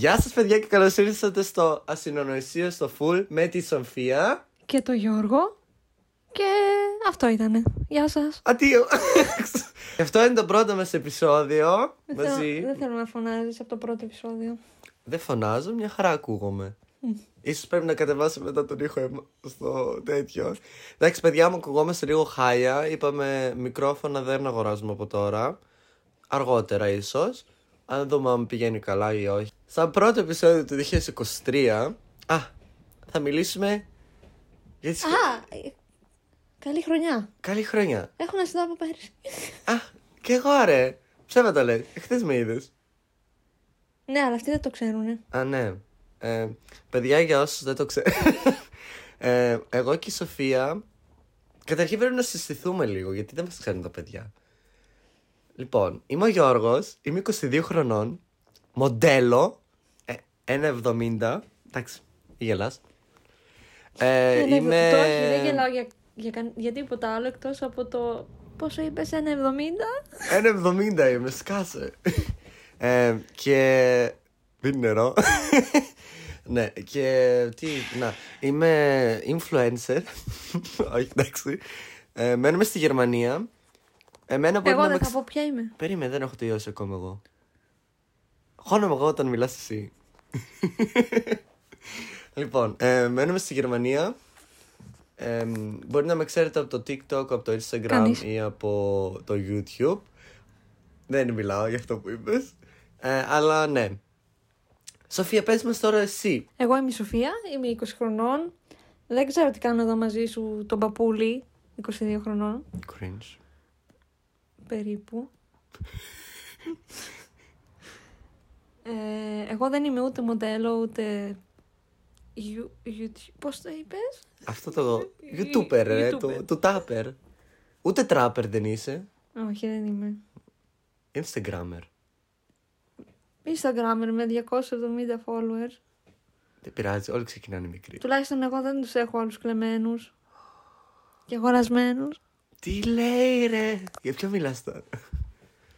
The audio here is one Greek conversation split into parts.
Γεια σας παιδιά και καλώς ήρθατε στο Ασυνονοησία στο Full με τη Σοφία. Και το Γιώργο. Και αυτό ήτανε. Γεια σας. Αντίο. Αυτό είναι το πρώτο μας επεισόδιο Δεν μαζί. θέλω, δεν θέλω να φωνάζεις από το πρώτο επεισόδιο. Δεν φωνάζω, μια χαρά ακούγομαι. Ίσως πρέπει να κατεβάσω μετά τον ήχο εμ- στο τέτοιο. Εντάξει, παιδιά μου, ακουγόμαστε λίγο χάλια. Είπαμε μικρόφωνα δεν αγοράζουμε από τώρα. Αργότερα ίσως. Αν δούμε αν πηγαίνει καλά ή όχι. Σαν πρώτο επεισόδιο του 2023, α, θα μιλήσουμε για τις... Α! ε, Καλή χρονιά. Καλή χρονιά. Έχω να σου δω από πέρυσι. Α, και εγώ ρε. Ψέματα λέει. Εχθές με είδες. ναι, αλλά αυτοί δεν το ξέρουνε. Α, ναι. Ε, παιδιά, για όσους δεν το ξέρουν. ε, εγώ και η Σοφία. Καταρχήν πρέπει να συστηθούμε λίγο, γιατί δεν μας ξέρουν τα παιδιά. Λοιπόν, είμαι ο Γιώργος, είμαι 22 χρονών, μοντέλο, ε, 1,70. Εντάξει, γελάς. Ε, Ναι, ναι, είμαι... το όχι, δεν γελάω για, για, καν- για τίποτα άλλο εκτός από το. Πόσο είπες, 1,70? 1,70 είμαι, σκάσε. ε, και. Πίνει νερό. ναι, και τι. Να, είμαι influencer. Όχι, εντάξει. Ε, μένουμε στη Γερμανία. Εμένα μπορεί Εγώ να δεν με θα ξε- πω ποια είμαι. Περίμενε, δεν έχω τελειώσει ακόμα εγώ. Χώνομαι εγώ όταν μιλάς εσύ. λοιπόν, ε, μένουμε στη Γερμανία. Ε, μπορεί να με ξέρετε από το TikTok, από το Instagram Κανείς. ή από το YouTube. Δεν μιλάω για αυτό που είπες. Ε, αλλά ναι. Σοφία, πες μας τώρα εσύ. Εγώ είμαι η Σοφία, είμαι 20 χρονών. Δεν ξέρω τι κάνω εδώ μαζί σου, τον παππούλη, 22 χρονών, Cringe. Περίπου. ε, εγώ δεν είμαι ούτε μοντέλο, ούτε... You, YouTube, πώς το είπες; Αυτό το YouTuber, ρε, YouTuber. το, το Tapper. Ούτε Trapper δεν είσαι. Όχι, δεν είμαι. Instagrammer. Instagrammer με 270 followers. Δεν πειράζει, όλοι ξεκινάνε μικροί. Τουλάχιστον εγώ δεν τους έχω όλους κλεμμένους και αγορασμένους. Τι λέει ρε, για ποιο μιλάς τώρα;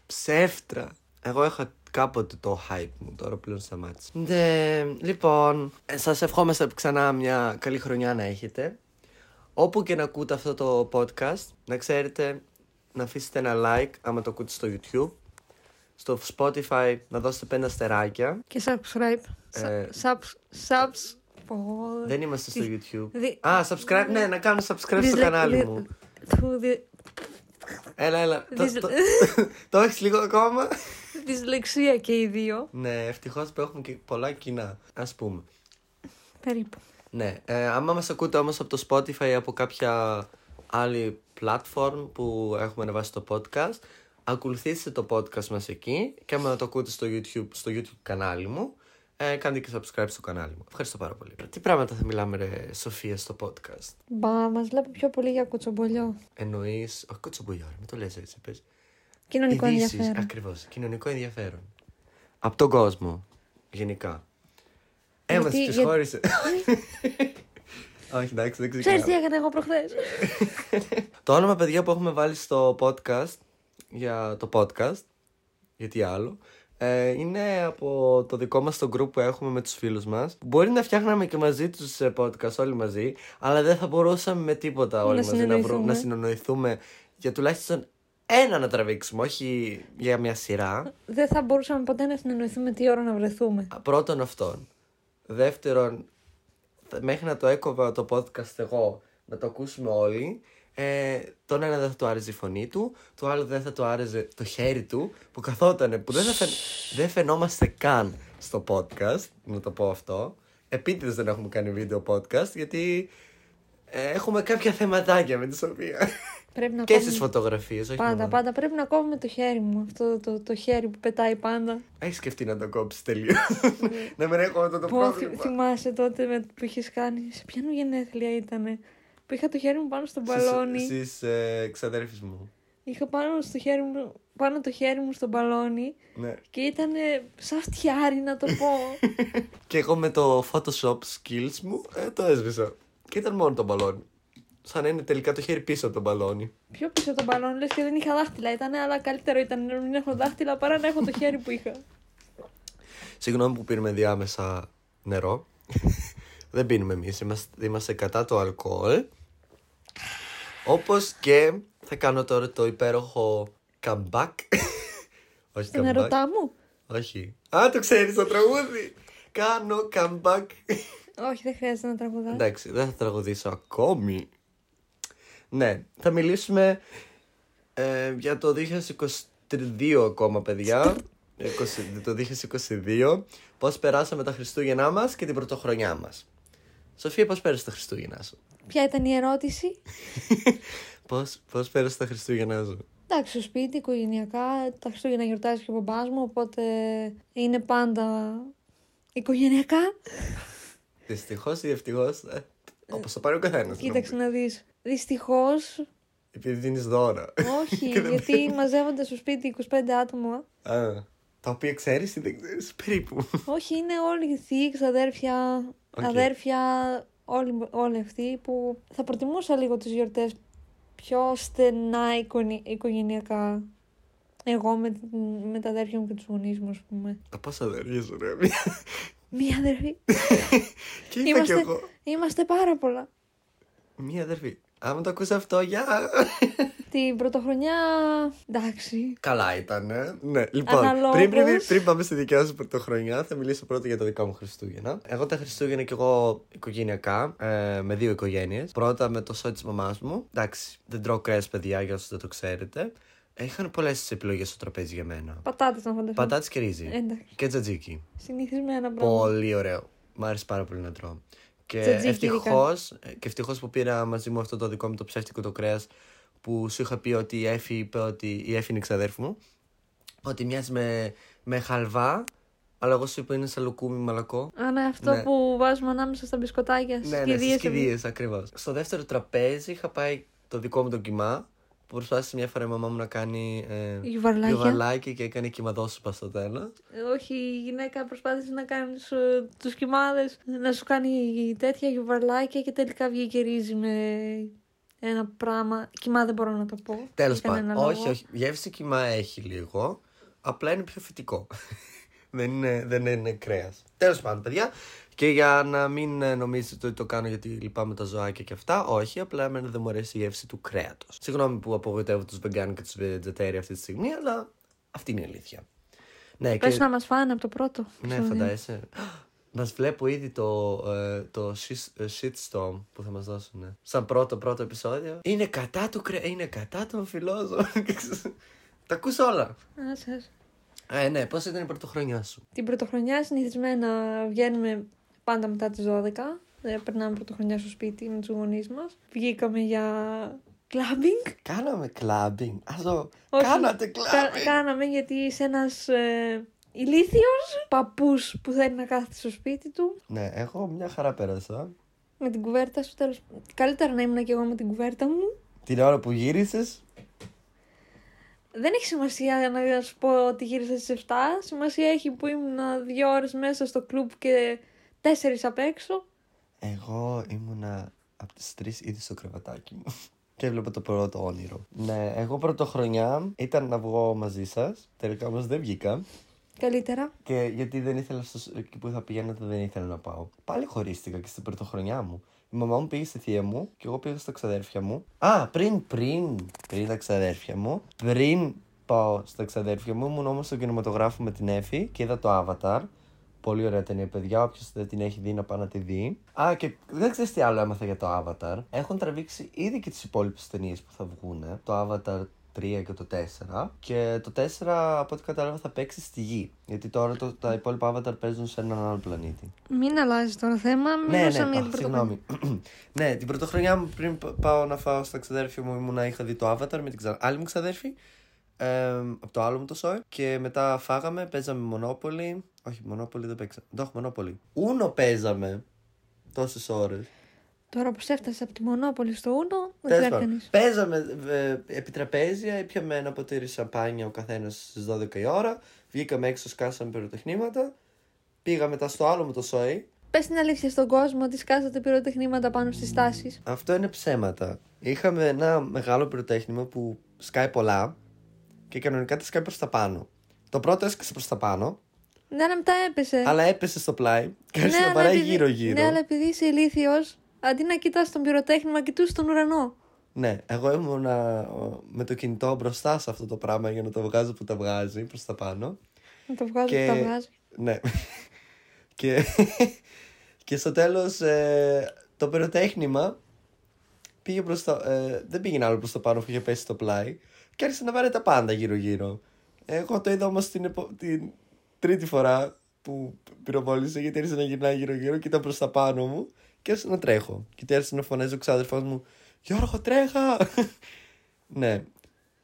Ψεύτρα. Εγώ είχα κάποτε το hype μου, τώρα πλέον σταμάτησε. Ναι, λοιπόν, ε, σας ευχόμαστε ξανά μια καλή χρονιά να έχετε. Όπου και να ακούτε αυτό το podcast, να ξέρετε να αφήσετε ένα like άμα το ακούτε στο YouTube. Στο Spotify να δώσετε πέντε αστεράκια. Και subscribe. Ε, Subs, subs, πω. Δεν είμαστε στο Τι- YouTube. δι- Α, subscribe, ναι, να κάνουμε subscribe στο Δυσλε- κανάλι δι- μου. Του δι- Έλα, έλα. Το, Δυσλε- το, το έχεις λίγο ακόμα; Δυσλεξία και οι δύο. Ναι, ευτυχώς που έχουμε και πολλά κοινά. Α πούμε. Περίπου. Ναι, ε, άμα μας ακούτε όμως από το Spotify ή από κάποια άλλη platform που έχουμε ανεβάσει το podcast, ακολουθήστε το podcast μας εκεί και άμα το ακούτε στο YouTube, στο YouTube κανάλι μου, ε, κάντε και subscribe στο κανάλι μου. Ευχαριστώ πάρα πολύ. Τι πράγματα θα μιλάμε ρε Σοφία στο podcast; Μπα, μας βλέπει πιο πολύ για κουτσομπολιό. Εννοείς, όχι κοτσομπολιό, ρε, μην το λες έτσι, πες. Κοινωνικό Ειδήσεις, ενδιαφέρον. Ακριβώς, κοινωνικό ενδιαφέρον. Από τον κόσμο, γενικά. Έμας Γιατί- τις για- χώρισε. Όχι, εντάξει, δεν Ξέρεις ξεκινάω. τι έκανα εγώ προχθές; Το όνομα, παιδιά, που έχουμε βάλει στο podcast, για το podcast, γιατί άλλο, ε, είναι από το δικό μας το group που έχουμε με τους φίλους μας. Μπορεί να φτιάχναμε και μαζί τους ε, podcast όλοι μαζί, αλλά δεν θα μπορούσαμε με τίποτα όλοι Να μαζί να, βρω, συνεννοηθούμε. να συνονοηθούμε για τουλάχιστον ένα να τραβήξουμε, όχι για μια σειρά. Δεν θα μπορούσαμε ποτέ να συνεννοηθούμε τι ώρα να βρεθούμε. Πρώτον αυτόν. Δεύτερον, θα- μέχρι να το έκοβα το podcast εγώ, να το ακούσουμε όλοι, ε, τον ένα δεν θα του άρεσε η φωνή του, το άλλο δεν θα του άρεσε το χέρι του, που καθότανε, που δεν, θα φαι- δεν φαινόμαστε καν στο podcast, να το πω αυτό. Επίτηδες δεν έχουμε κάνει βίντεο podcast, γιατί ε, έχουμε κάποια θεματάκια με τη Σοφία. Πρέπει να και κόβουμε- στις φωτογραφίες, όχι Πάντα, μόνο. πάντα. Πρέπει να κόβουμε το χέρι μου. Αυτό το, το χέρι που πετάει πάντα. Έχεις σκεφτεί να το κόψεις τελείως. να μην έχουμε αυτό το Πω, πρόβλημα. θυ- θυμάσαι τότε με, που είχες κάνει. Σε ποιανού γενέθλια ήτανε; Που είχα το χέρι μου πάνω στο μπαλόνι. Στις, στις ε, ξαδέρφεις μου. Είχα πάνω, στο χέρι μου, πάνω το χέρι μου στο μπαλόνι Ναι. και ήταν σαν φτιάρι να το πω. Και εγώ με το Photoshop skills μου ε, το έσβησα. Και ήταν μόνο το μπαλόνι. Σαν να είναι τελικά το χέρι πίσω από το μπαλόνι. Πιο πίσω το μπαλόνι, λες και δεν είχα δάχτυλα. Ήταν, αλλά καλύτερο ήταν να μην έχω δάχτυλα παρά να έχω το χέρι που είχα. Συγγνώμη που πίνουμε διάμεσα νερό. Δεν πίνουμε εμείς. Είμαστε, είμαστε κατά το αλκοόλ. Όπως και θα κάνω τώρα το υπέροχο comeback. Όχι Στην comeback. ερωτά μου. Όχι. Α, το ξέρεις το τραγούδι. Κάνω comeback. Όχι, δεν χρειάζεται να τραγουδάς. Εντάξει, δεν θα τραγουδήσω ακόμη. Ναι, θα μιλήσουμε ε, για το 2022 ακόμα, παιδιά. 20, το 2022. Πώς περάσαμε τα Χριστούγεννά μας και την πρωτοχρονιά μας. Σοφία, πώς πέρασε τα Χριστούγεννά σου; Ποια ήταν η ερώτηση; Πώς, πώς πέρασε τα Χριστούγεννά σου. Εντάξει, στο σπίτι, οικογενειακά. Τα Χριστούγεννα γιορτάζει και ο μπαμπάς μου, οπότε είναι πάντα οικογενειακά. Δυστυχώς ή ευτυχώς. Ε, Όπως το πάρει ο καθένας. Κοίταξε να δεις. Δυστυχώς, Επειδή δίνεις δώρα. όχι, Και δεν γιατί μαζεύονται στο σπίτι 25 άτομα. Α, τα οποία ξέρεις ή δεν ξέρεις περίπου. Όχι, είναι όλοι θείοι, ξαδέρφια, Οκ. αδέρφια, όλοι, όλοι αυτοί που θα προτιμούσα λίγο τις γιορτές πιο στενά εικονι- οικογενειακά. Εγώ με, την- με τα αδέρφια μου και τους γονείς μου, ας πούμε. Τα πόσα αδέρφια σου, ρε. Μία αδερφή. Και είπα κι Είμαστε, εγώ. είμαστε πάρα πολλά. Μία αδερφή. Άμα το ακούσει αυτό, γεια. Την πρωτοχρονιά, εντάξει. Καλά ήταν, ε. Ναι, λοιπόν, Αναλόγως. πριν, πριν, πριν πάμε στη δικιά σου πρωτοχρονιά, θα μιλήσω πρώτα για τα δικά μου Χριστούγεννα. Εγώ τα Χριστούγεννα και εγώ οικογενειακά, ε, με δύο οικογένειες. Πρώτα με το σόι της μαμάς μου. Εντάξει, δεν τρώω κρέας, παιδιά, για όσους δεν το ξέρετε. Είχαν πολλές επιλογές στο τραπέζι για μένα. Πατάτες να φανταστώ. Πατάτες και ρύζι. Εντάξει. Και τζατζίκι. Συνηθισμένα πράγματα. Πολύ ωραίο. Μ' άρεσε πάρα πολύ να τρώω. Και Τζατζίκι ευτυχώς και ευτυχώς που πήρα μαζί μου αυτό το δικό μου το ψεύτικο το κρέας που σου είχα πει ότι η Εφη είπε ότι η Εφη είναι ξαδέρφη μου. Ότι μοιάζει με, με χαλβά, αλλά εγώ σου είπα είναι σαν λουκούμι μαλακό. Α, ναι, αυτό Ναι. που βάζουμε ανάμεσα στα μπισκοτάκια. στις Ναι, ναι, στις κηδείες. κηδείε ακριβώς. Στο δεύτερο τραπέζι είχα πάει το δικό μου το κοιμά που προσπάθησε μια φορά η μαμά μου να κάνει ε, Γιουβαρλάκια. γιουβαρλάκι και έκανε κυμαδόσουπα στο τέλος. Όχι, η γυναίκα προσπάθησε να κάνει σου, τους κοιμάδες, να σου κάνει τέτοια γιουβαρλάκια και τελικά βγήκε ρύζι με ένα πράγμα. Κοιμά δεν μπορώ να το πω. Τέλος Για πάντων. κανένα Όχι, λόγο. όχι. Γεύση κοιμά έχει λίγο. Απλά είναι πιο φυτικό. Δεν είναι, δεν είναι κρέας. Τέλος πάντων, παιδιά. Και για να μην ε, νομίζετε ότι το κάνω γιατί λυπάμαι τα ζωάκια και αυτά, όχι, απλά εμένα δεν μου αρέσει η γεύση του κρέατος. Συγγνώμη που απογοητεύω τους vegan και τους vegetarian αυτή τη στιγμή, αλλά αυτή είναι η αλήθεια. Ναι, Πες και... να μας φάνε από το πρώτο. ναι επεισόδιο. φαντάζεσαι. Μας βλέπω ήδη το, ε, το shit- ε, shitstorm που θα μας δώσουν. Σαν πρώτο πρώτο επεισόδιο. Είναι κατά του κρέα, είναι κατά των φιλόζων. Τα ακούς όλα. Άσε, άσε. Ε, ναι, πώς ήταν η πρωτοχρονιά σου; Την πρωτοχρονιά συνηθισμένα βγαίνουμε πάντα μετά τις 12. Ε, περνάμε πρωτοχρονιά στο σπίτι με τους γονείς μας. Βγήκαμε για clubbing. Κάναμε clubbing. Also, Όχι. κάνατε Κα- clubbing. κάναμε γιατί είσαι ένας ε, ηλίθιος παππούς που θέλει να κάθεται στο σπίτι του. Ναι, εγώ μια χαρά πέρασα. Με την κουβέρτα σου τέλος. Καλύτερα να ήμουν και εγώ με την κουβέρτα μου. Την ώρα που γύρισες, Δεν έχει σημασία να σου πω ότι γύρισα στις 7. Σημασία έχει που ήμουν δύο ώρες μέσα στο κλουμπ και τέσσερις απ' έξω. εγώ ήμουνα από τις τρεις ήδη στο κρεβατάκι μου. Και έβλεπα το πρώτο όνειρο. Ναι, εγώ πρωτοχρονιά ήταν να βγω μαζί σας. Τελικά όμως δεν βγήκα. Καλύτερα. Και γιατί δεν ήθελα στο, εκεί που θα πηγαίνατε δεν ήθελα να πάω. Πάλι χωρίστηκα και στην πρωτοχρονιά μου. Η μαμά μου πήγε στη θεία μου και εγώ πήγα στα ξαδέρφια μου. Α, πριν, πριν, πριν τα ξαδέρφια μου. Πριν πάω στα ξαδέρφια μου, ήμουν όμως στο κινηματογράφο με την Εφη και είδα το Avatar. Πολύ ωραία ταινία, παιδιά. Όποιος δεν την έχει δει, να πάει να τη δει. Α, και δεν ξέρεις τι άλλο έμαθα για το Avatar. Έχουν τραβήξει ήδη και τις υπόλοιπες ταινίες που θα βγουν. Το Avatar 3 και το 4. Και το 4, από ό,τι κατάλαβα, θα παίξει στη γη. Γιατί τώρα το, τα υπόλοιπα Avatar παίζουν σε έναν άλλο πλανήτη. Μην αλλάζει τώρα θέμα. Ναι, Μιλούσαμε ναι, για α, την πρωτοχρονιά. συγγνώμη. ναι, την πρωτοχρονιά μου πριν π- πάω να φάω στα ξαδέρφια μου ήμουνα είχα δει το Avatar με την ξα... άλλη μου ξαδέρφη. Ε, από το άλλο μου το σόι. Και μετά φάγαμε, παίζαμε Monopoly. Όχι, Monopoly δεν παίξαμε. Το έχω Monopoly. Ούνο παίζαμε τόσες ώρες. Τώρα που έφτασε από τη Μονόπολη στο Ούνο, δεν Τέλος ξέρει πάντων. κανείς. Παίζαμε ε, επί τραπέζια, ήπιαμε ένα ποτήρι σαμπάνια ο καθένας στις 12 η ώρα. Βγήκαμε έξω, σκάσαμε πυροτεχνήματα. Πήγα μετά στο άλλο μου το σόι. Πες την αλήθεια στον κόσμο ότι σκάσατε πυροτεχνήματα πάνω στις τάσει. Αυτό είναι ψέματα. Είχαμε ένα μεγάλο πυροτέχνημα που σκάει πολλά και κανονικά τη σκάει προς τα πάνω. Το πρώτο έσκασε προς τα πάνω. Ναι, αλλά μετά έπεσε. Αλλά έπεσε στο πλάι και άρχισε Ναι, να αλλά παράει επειδή- γύρω-γύρω. Ναι, αλλά επειδή είσαι ηλίθιος, αντί να κοιτάς τον πυροτέχνημα, κοιτούσε τον ουρανό. Ναι, εγώ ήμουν με το κινητό μπροστά σε αυτό το πράγμα για να το βγάζω που τα βγάζει προς τα πάνω. Να το βγάζει Και- που τα βγάζει. Ναι. και, και στο τέλος ε, το πυροτέχνημα πήγε προς το, ε, δεν πήγαινε άλλο προς το πάνω που είχε πέσει στο πλάι και άρχισε να πάρει τα πάντα γύρω γύρω. Εγώ το είδα όμως την, επο- την τρίτη φορά που πυροβόλησε γιατί άρχισε να γυρνάει γύρω γύρω και ήταν προς τα πάνω μου και άρχισε να τρέχω. Και άρχισε να φωνάζει ο ξάδερφός μου Γιώργο τρέχα! ναι.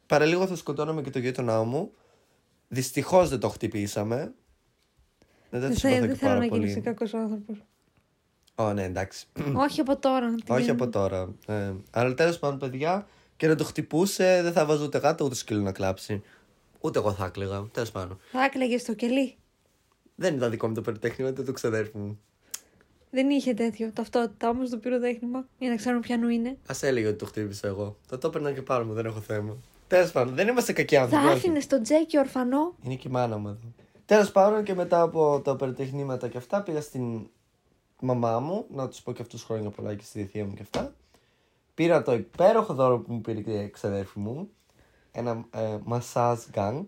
Παραλίγο θα σκοτώναμε και το γείτονά μου. Δυστυχώς δεν το χτυπήσαμε. Δεν Δεν, θα του θε- συμπαθώ δεν και θέλω πάρα να γίνεις πολύ. κακός άνθρωπος. Ω, ναι, εντάξει. Όχι από τώρα. την Όχι γίνει. από τώρα. Ε, αλλά τέλος πάντων, παιδιά, και να το χτυπούσε, δεν θα βάζω ούτε γάτο ούτε σκύλο να κλάψει. Ούτε εγώ θα έκλαιγα. Τέλος πάντων. Θα έκλαιγε στο κελί. Δεν ήταν δικό μου το περιτέχνημα, ούτε το ξαδέρφου μου. Δεν είχε τέτοιο. Ταυτότητα όμως το πυροτέχνημα. Για να ξέρουμε ποιανού είναι. Α έλεγε ότι το χτύπησα εγώ. Θα το έπαιρνα και πάνω μου, δεν έχω θέμα. Τέλος πάντων, δεν είμαστε κακοί άνθρωποι. Θα όχι. άφηνες τον Τζέκι ορφανό. Είναι και η μάνα μου εδώ. Τέλος πάντων και μετά από τα πυροτεχνήματα και αυτά πήγα στην μαμά μου να τους πω και αυτούς χρόνια πολλά και στη θεία μου και αυτά. Πήρα το υπέροχο δώρο που μου πήρε και η ξαδέρφη μου. Ένα ε, massage gun.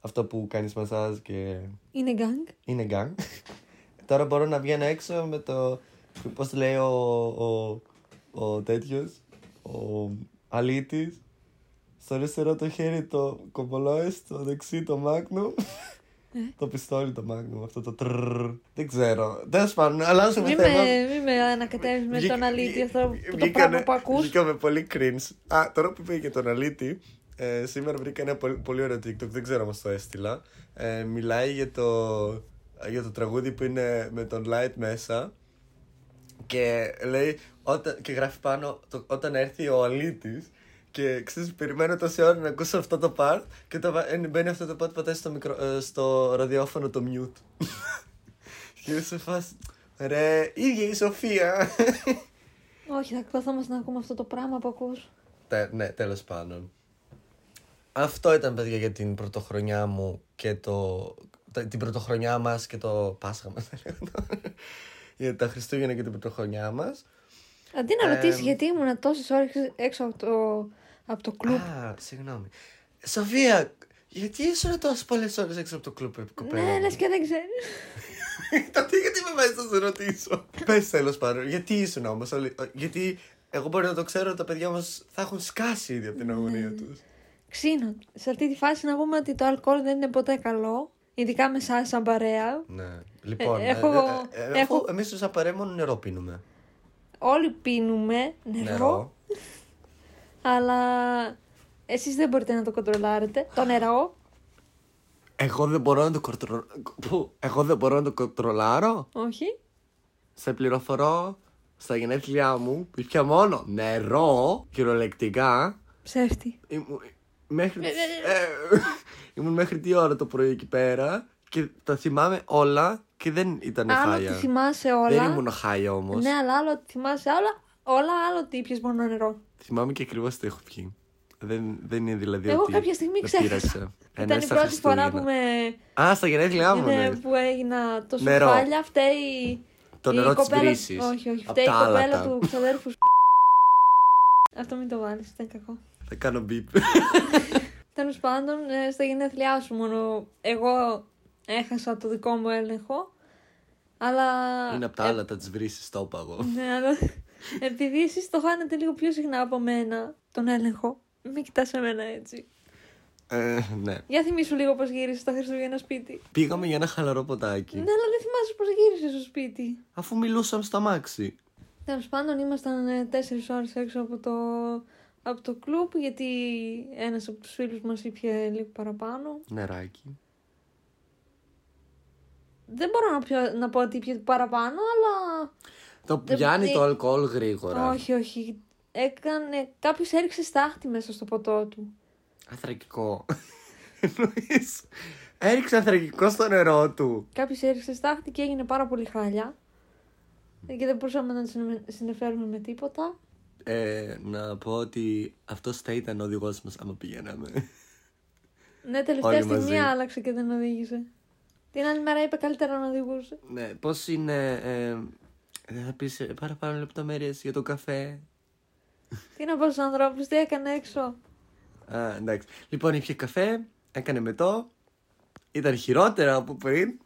Αυτό που κάνεις μασάζ και Είναι gun. είναι gun. Τώρα μπορώ να βγαίνω έξω με το. Πώς λέει ο, ο, ο τέτοιος, ο αλήτης. Στο αριστερό το χέρι το κομπολόε, στο δεξί το μάγνου. Ε. το πιστόλι το μάγνου, αυτό το τρρρρ. Δεν ξέρω. Τέλος πάντων, αλλάζουμε Μην θέμα. με, μη με ανακατεύεις με Βγήκα- τον αλήτη αυτό που το βγήκανε- πράγμα που ακούς. Βγήκαμε πολύ cringe. Α, τώρα που πήγε τον αλήτη, ε, σήμερα βρήκα ένα πολύ, πολύ ωραίο TikTok, δεν ξέρω αν το έστειλα. Ε, μιλάει για το, για το τραγούδι που είναι με τον Light μέσα και λέει όταν, και γράφει πάνω το, όταν έρθει ο αλήτης και ξέρεις, περιμένω τόση ώρα να ακούσω αυτό το part και όταν βα- ε, μπαίνει αυτό το part πατάει στο, μικρο, ε, στο ραδιόφωνο το mute. και είσαι σε φάση, ρε, ίδια η Σοφία. Όχι, θα καθόμαστε να ακούμε αυτό το πράγμα που ακούς. Τε, ναι, τέλος πάντων. Αυτό ήταν, παιδιά, για την πρωτοχρονιά μου και το... τα- την πρωτοχρονιά μας και το Πάσχα μας. θα λέγω τώρα. για τα Χριστούγεννα και την πρωτοχρονιά μας. Αντί να Ε, ρωτήσει γιατί ήμουν τόσες ώρες έξω από το, από το κλουμπ. Α, συγγνώμη. Σοφία, γιατί ήσουν τόσο πολλές ώρες έξω από το κλουπ, κοπέλα Ναι, μου; λες και δεν ξέρεις. Τότε γιατί με βάζεις να σε ρωτήσω; Πες τέλος πάντων, γιατί ήσουν όμως, όλοι- γιατί εγώ μπορεί να το ξέρω, τα παιδιά μας θα έχουν σκάσει ήδη από την αγωνία τους. Ξύνο. Σε αυτή τη φάση να πούμε ότι το αλκοόλ δεν είναι ποτέ καλό. Ειδικά με εσάς σαν παρέα. Ναι. Λοιπόν, Ε, έχω- ε, ε, ε, έχω- αφού εμείς τους απαρέ μόνο νερό πίνουμε. Όλοι πίνουμε νερό, Νερό. αλλά εσείς δεν μπορείτε να το κοντρολάρετε. Το νερό, Εγώ δεν μπορώ να το κοντρο... Πού; Εγώ δεν μπορώ να το κοντρολάρω. όχι. Σε πληροφορώ στα γενέθλιά μου πια μόνο νερό, κυριολεκτικά. Ψεύτη. Ήμου- Μέχρι... Ε, ε, Ήμουν μέχρι τι ώρα το πρωί εκεί πέρα και τα θυμάμαι όλα και δεν ήταν Άλλο χάλια. ότι θυμάσαι όλα. Δεν ήμουν χάλια όμως. Ναι, αλλά άλλο ότι θυμάσαι όλα. Όλα άλλο ότι ήπιες μόνο νερό. Θυμάμαι και ακριβώς τι έχω πιει. Δεν, δεν είναι δηλαδή Εγώ ότι κάποια στιγμή με ξέχασα. πείραξε. Ε, ναι, Ήταν η στα πρώτη φορά που Χριστούγεννα. με. Α, στα γενέθλιά μου, Ναι, ναι. που έγινα τόσο Νερό. χάλια, φταίει. Το η νερό της κοπέλα- βρύσης. Όχι, όχι. Απ' Φταίει η τα κοπέλα άλατα. του ξαδέρφου. Αυτό μην το βάλεις, ήταν κακό. Θα κάνω μπιπ. Τέλος πάντων, ε, στα γενέθλιά σου μόνο εγώ έχασα το δικό μου έλεγχο. Αλλά. Είναι από τα ε, άλλα τα της βρύσης, το είπα εγώ. Ναι, αλλά επειδή εσείς το χάνετε λίγο πιο συχνά από μένα, τον έλεγχο, μην κοιτάς εμένα έτσι. Ε, ναι. Για θυμίσου λίγο πώς γύρισες στα Χριστούγεννα σπίτι. Πήγαμε για ένα χαλαρό ποτάκι. Ναι, αλλά δεν θυμάσαι πώς γύρισες στο σπίτι. Αφού μιλούσαμε στα μάξι. Τέλος πάντων, ήμασταν ε, τέσσερις ώρες έξω από το, από το κλουμπ, γιατί ένας από τους φίλους μας ήπια λίγο παραπάνω. Νεράκι. Δεν μπορώ να, πιω, να πω ότι ήπια παραπάνω, αλλά... Το Δεν- πιάνει ε, το αλκοόλ γρήγορα. Όχι, όχι. Έκανε... Κάποιος έριξε στάχτη μέσα στο ποτό του. Αθρακικό. Εννοείς. Έριξε αθρακικό στο νερό του. Κάποιος έριξε στάχτη και έγινε πάρα πολύ χάλια. Και δεν μπορούσαμε να συνε- συνεφέρουμε με τίποτα. Ε, να πω ότι αυτός θα ήταν ο οδηγός μας άμα πηγαίναμε. Ναι, τελευταία Όλοι στιγμή μαζί. άλλαξε και δεν οδήγησε. Την άλλη μέρα είπε καλύτερα να οδηγούσε. Ναι, πώς είναι. Ε, δεν θα πεις παραπάνω λεπτομέρειες για το καφέ. Τι να πω στους ανθρώπους, τι έκανε έξω. Α, εντάξει. Λοιπόν, είχε καφέ, έκανε μετό. Ήταν χειρότερα από πριν.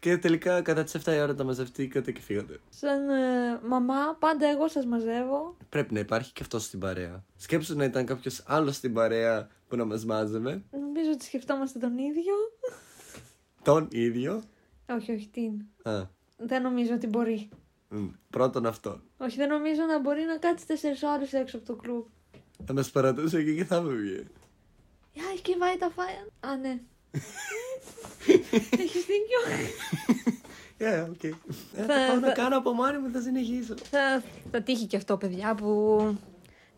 Και τελικά κατά τις 7 η ώρα τα μαζευτήκατε και φύγατε. Σαν ε, μαμά, πάντα εγώ σας μαζεύω. Πρέπει να υπάρχει και αυτός στην παρέα. Σκέψου να ήταν κάποιος άλλος στην παρέα που να μας μάζευε. Νομίζω ότι σκεφτόμαστε τον ίδιο. Τον ίδιο. όχι, όχι, τι είναι. Α, Δεν νομίζω ότι μπορεί. μ, πρώτον αυτό. Όχι, δεν νομίζω να μπορεί να κάτσει 4 ώρες έξω από το κλουμπ. Θα μας παρατούσε και εκεί θα έβγαινε. Ja, ich gehe weiter feiern. Α, ναι. Έχεις δίκιο. Ε, οκ. Ε, Θα Θα- πάω να θα- κάνω από μόνη μου, θα συνεχίσω. θα, θα τύχει και αυτό, παιδιά, που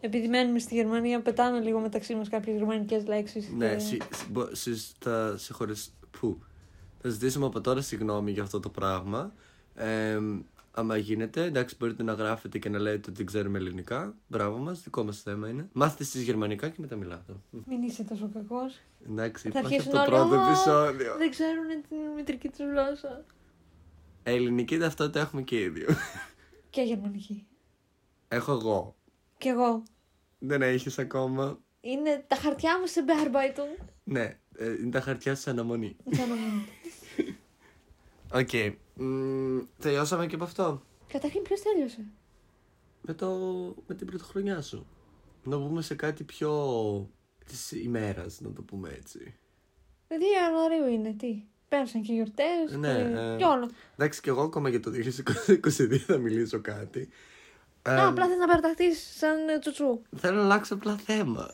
επειδή μένουμε στη Γερμανία, πετάμε λίγο μεταξύ μας κάποιες γερμανικές λέξεις. Ναι, συ, συ- μπο- συ- θα συγχωρείς... Πού; Θα ζητήσουμε από τώρα συγγνώμη για αυτό το πράγμα. Ε, άμα γίνεται, εντάξει, μπορείτε να γράφετε και να λέτε ότι δεν ξέρουμε ελληνικά. Μπράβο μας, δικό μας θέμα είναι. Μάθετε εσείς γερμανικά και μετά μιλάτε. Μην είσαι τόσο κακός. Εντάξει, Θα υπάρχει αρχίσουν αυτό το όλοι. πρώτο «Α, επεισόδιο. Δεν ξέρουν την μητρική τους γλώσσα. Ελληνική ταυτότητα έχουμε και οι δύο. Και γερμανική. Έχω εγώ. Κι εγώ. Δεν έχεις ακόμα. Είναι τα χαρτιά μου σε Bearbeitung. Ναι, ε, είναι τα χαρτιά σου αναμονή. Δεν νομίζω. Οκ. Μμ, τελειώσαμε και από αυτό. Καταρχήν, ποιος τέλειωσε; Με, το, με την πρωτοχρονιά σου. Να πούμε σε κάτι πιο της ημέρας, να το πούμε έτσι. 2 Ιανουαρίου είναι, τι; Πέρασαν και γιορτές. Ναι, και... ε. και όλο. Εντάξει, και εγώ ακόμα για το 2022 θα μιλήσω κάτι. Α, Ε, απλά θες να περταχτεί σαν ε, τσουτσού. Θέλω να αλλάξω απλά θέμα.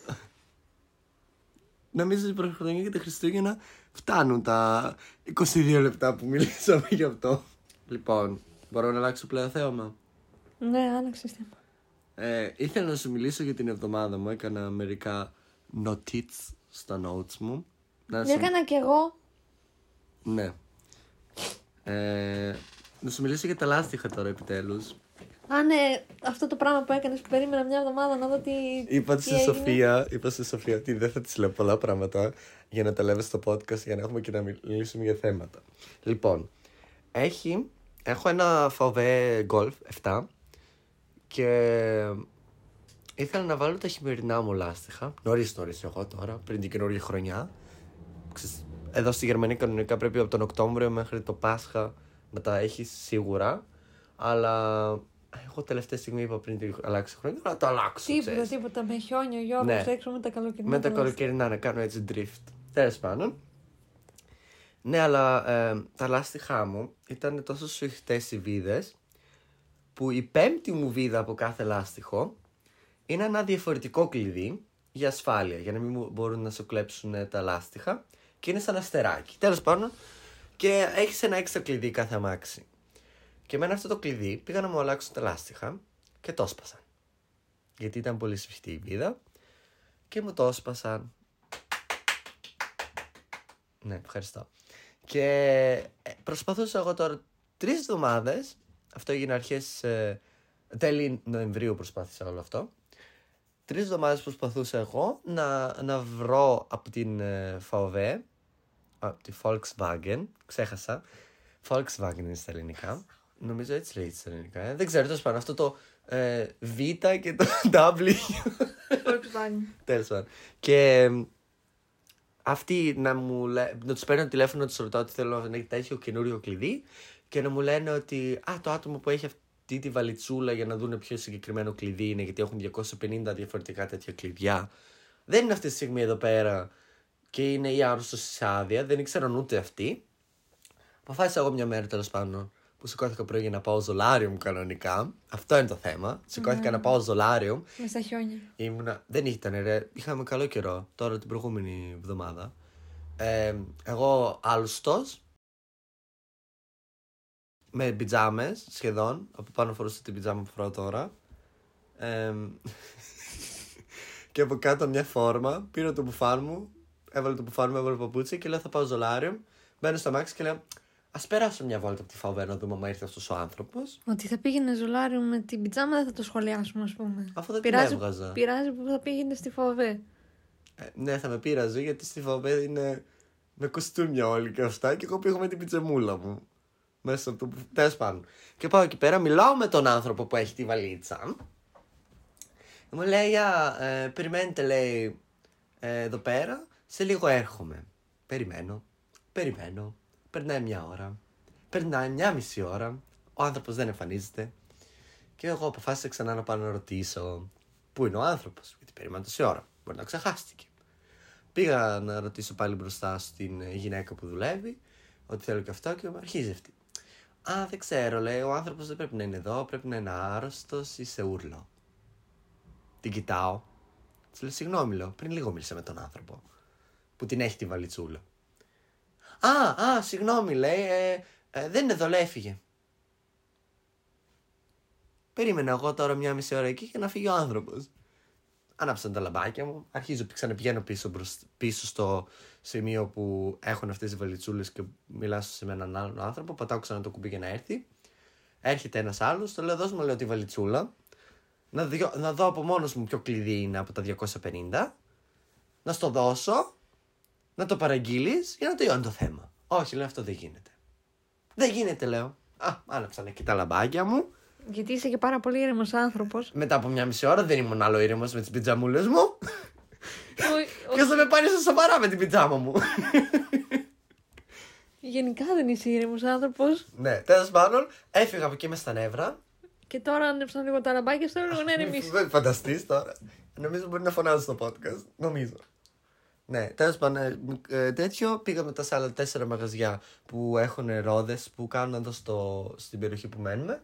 Νομίζω ότι η πρωτοχρονιά και τα Χριστούγεννα φτάνουν τα 22 λεπτά που μιλήσαμε γι' αυτό. Λοιπόν, μπορώ να αλλάξω πλέον θέμα. Ναι, άλλαξες θέμα. Ε, ήθελα να σου μιλήσω για την εβδομάδα μου. Έκανα μερικά notes στα notes μου. Να σου... Έκανα κι εγώ. Ναι. Ε, να σου μιλήσω για τα λάστιχα τώρα επιτέλους. Α, ναι, αυτό το πράγμα που έκανες που περίμενα μια εβδομάδα να δω τι. Είπα τι στη έγινε. Σοφία, είπα στη Σοφία ότι δεν θα της λέω πολλά πράγματα για να τα λέμε στο podcast για να έχουμε και να μιλήσουμε για θέματα. Λοιπόν, έχει, έχω ένα VW Golf 7 και ήθελα να βάλω τα χειμερινά μου λάστιχα. Νωρίς νωρίς εγώ τώρα, πριν την καινούργια χρονιά. Ξέρεις, Εδώ στη Γερμανία κανονικά πρέπει από τον Οκτώβριο μέχρι το Πάσχα να τα έχεις σίγουρα. Αλλά εγώ τελευταία στιγμή είπα πριν την αλλάξει χρονιά να το αλλάξω. Τίποτα, ξέρεις. τίποτα. Με χιόνια, Γιώργο, Ναι. έξω με τα καλοκαιρινά. Με τα λάστιχα. καλοκαιρινά να κάνω έτσι drift. Τέλος πάντων. Ναι, αλλά ε, τα λάστιχά μου ήταν τόσο σφιχτές οι βίδες που η πέμπτη μου βίδα από κάθε λάστιχο είναι ένα διαφορετικό κλειδί για ασφάλεια, για να μην μου μπορούν να σου κλέψουν ε, τα λάστιχα και είναι σαν αστεράκι. Τέλος πάντων, και έχεις ένα έξτρα κλειδί κάθε αμάξι. Και με αυτό το κλειδί πήγα να μου αλλάξουν τα λάστιχα και το έσπασαν. Γιατί ήταν πολύ σφιχτή η βίδα και μου το έσπασαν. Ναι, ευχαριστώ. Και ε, προσπαθούσα εγώ τώρα τρεις εβδομάδες. Αυτό έγινε αρχές. Ε, τέλη Νοεμβρίου προσπάθησα όλο αυτό. Τρεις εβδομάδες προσπαθούσα εγώ να, να βρω από την ε, VW, από τη Volkswagen, ξέχασα. Volkswagen είναι στα ελληνικά. Νομίζω έτσι λέγεται στα ελληνικά. Ε. Δεν ξέρω, τέλος πάντων. Αυτό το ε, Β και το W. Volkswagen. Τέλος πάντων. Και εμ, αυτοί να μου λέ... να τους παίρνω τηλέφωνο να τους ρωτάω ότι θέλω να έχει τέτοιο καινούριο κλειδί και να μου λένε ότι α, το άτομο που έχει αυτή τη βαλιτσούλα για να δουν ποιο συγκεκριμένο κλειδί είναι, γιατί έχουν 250 διαφορετικά τέτοια κλειδιά. Δεν είναι αυτή τη στιγμή εδώ πέρα και είναι η άρρωστος σε άδεια, δεν ήξεραν ούτε αυτοί. Αποφάσισα εγώ μια μέρα τέλος πάντων που σηκώθηκα πρωί για να πάω ζολάριο μου κανονικά. Αυτό είναι το θέμα. Σηκώθηκα να πάω ζολάριο Με στα χιόνια. Ήμουνα... Δεν ήταν ρε. Είχαμε καλό καιρό. Τώρα την προηγούμενη εβδομάδα. Ε, εγώ άλουστος. Με πιτζάμες σχεδόν. Από πάνω φορούσα την πιτζάμα που φοράω τώρα. Ε, και από κάτω μια φόρμα. Πήρα το μπουφάν μου. Έβαλε το μπουφάν μου, έβαλε παπούτσι και λέω θα πάω ζολάριο. Μπαίνω στο μάξι και λέω Α περάσω μια βόλτα από τη φαβέ να δούμε αν ήρθε αυτός ο άνθρωπος. Ότι θα πήγαινε ζολάριο με την πιτζάμα δεν θα το σχολιάσουμε, ας πούμε. Αφού δεν την πειράζει, έβγαζα. πειράζει που θα πήγαινε στη φοβέ. Ε, ναι, θα με πείραζε γιατί στη φαβέ είναι Με κοστούμια όλοι και αυτά. Και εγώ πήγα με την πιτσεμούλα μου. Μέσα από το. Τέλος πάντων. Και πάω εκεί πέρα, μιλάω με τον άνθρωπο που έχει τη βαλίτσα. Μου λέει, Α, ε, περιμένετε, λέει, ε, εδώ πέρα. Σε λίγο έρχομαι. Περιμένω. Περιμένω. Περνάει μια ώρα. Περνάει μια μισή ώρα. Ο άνθρωπος δεν εμφανίζεται. Και εγώ αποφάσισα ξανά να πάω να ρωτήσω πού είναι ο άνθρωπος; Γιατί περίμενα τόση ώρα. Μπορεί να ξεχάστηκε. Πήγα να ρωτήσω πάλι μπροστά στην ε, γυναίκα που δουλεύει ότι θέλω και αυτό και μου αρχίζει αυτή. Α, δεν ξέρω, λέει, ο άνθρωπος δεν πρέπει να είναι εδώ, πρέπει να είναι άρρωστος ή σε ούρλο. Την κοιτάω. Της λέω, συγγνώμη, λέω, πριν λίγο μίλησα με τον άνθρωπο που την έχει τη βαλιτσούλα. Α, α, συγγνώμη, λέει, ε, ε, δεν είναι εδώ, λέει, έφυγε. Περίμενα εγώ τώρα μια μισή ώρα εκεί και να φύγει ο άνθρωπος. Άναψαν τα λαμπάκια μου. Αρχίζω ξαναπηγαίνω πίσω, προς, πίσω στο σημείο που έχουν αυτές τι βαλιτσούλες και μιλάω σε έναν άλλον άνθρωπο. Πατάω ξανά το κουμπί για να έρθει. Έρχεται ένας άλλος, το λέω: Δώσ' μου λέω τη βαλιτσούλα. Να, δω, να δω από μόνος μου ποιο κλειδί είναι από τα 250. Να στο δώσω. Να το παραγγείλεις για να τελειώνει το θέμα. Όχι, λέω αυτό δεν γίνεται. Δεν γίνεται, λέω. Α, άναψαν εκεί τα λαμπάκια μου. Γιατί είσαι και πάρα πολύ ήρεμος άνθρωπος. Μετά από μια μισή ώρα δεν ήμουν άλλο ήρεμος με τις πιτζαμούλες μου. Ποιο θα με πάρει στα σοβαρά με την πιτζάμα μου. Γενικά δεν είσαι ήρεμος άνθρωπος. ναι, τέλος πάντων, έφυγα από εκεί με στα νεύρα. Και τώρα άνεψαν λίγο τα λαμπάκια στο λίγο να ηρεμήσει. Δεν φανταστείς τώρα. Νομίζω μπορεί να φωνάζεις στο podcast. Νομίζω. Ναι, τέλος πάντων, ε, ε, τέτοιο πήγαμε τα σε άλλα τέσσερα μαγαζιά που έχουν ρόδες που κάνουν εδώ στο, στην περιοχή που μένουμε.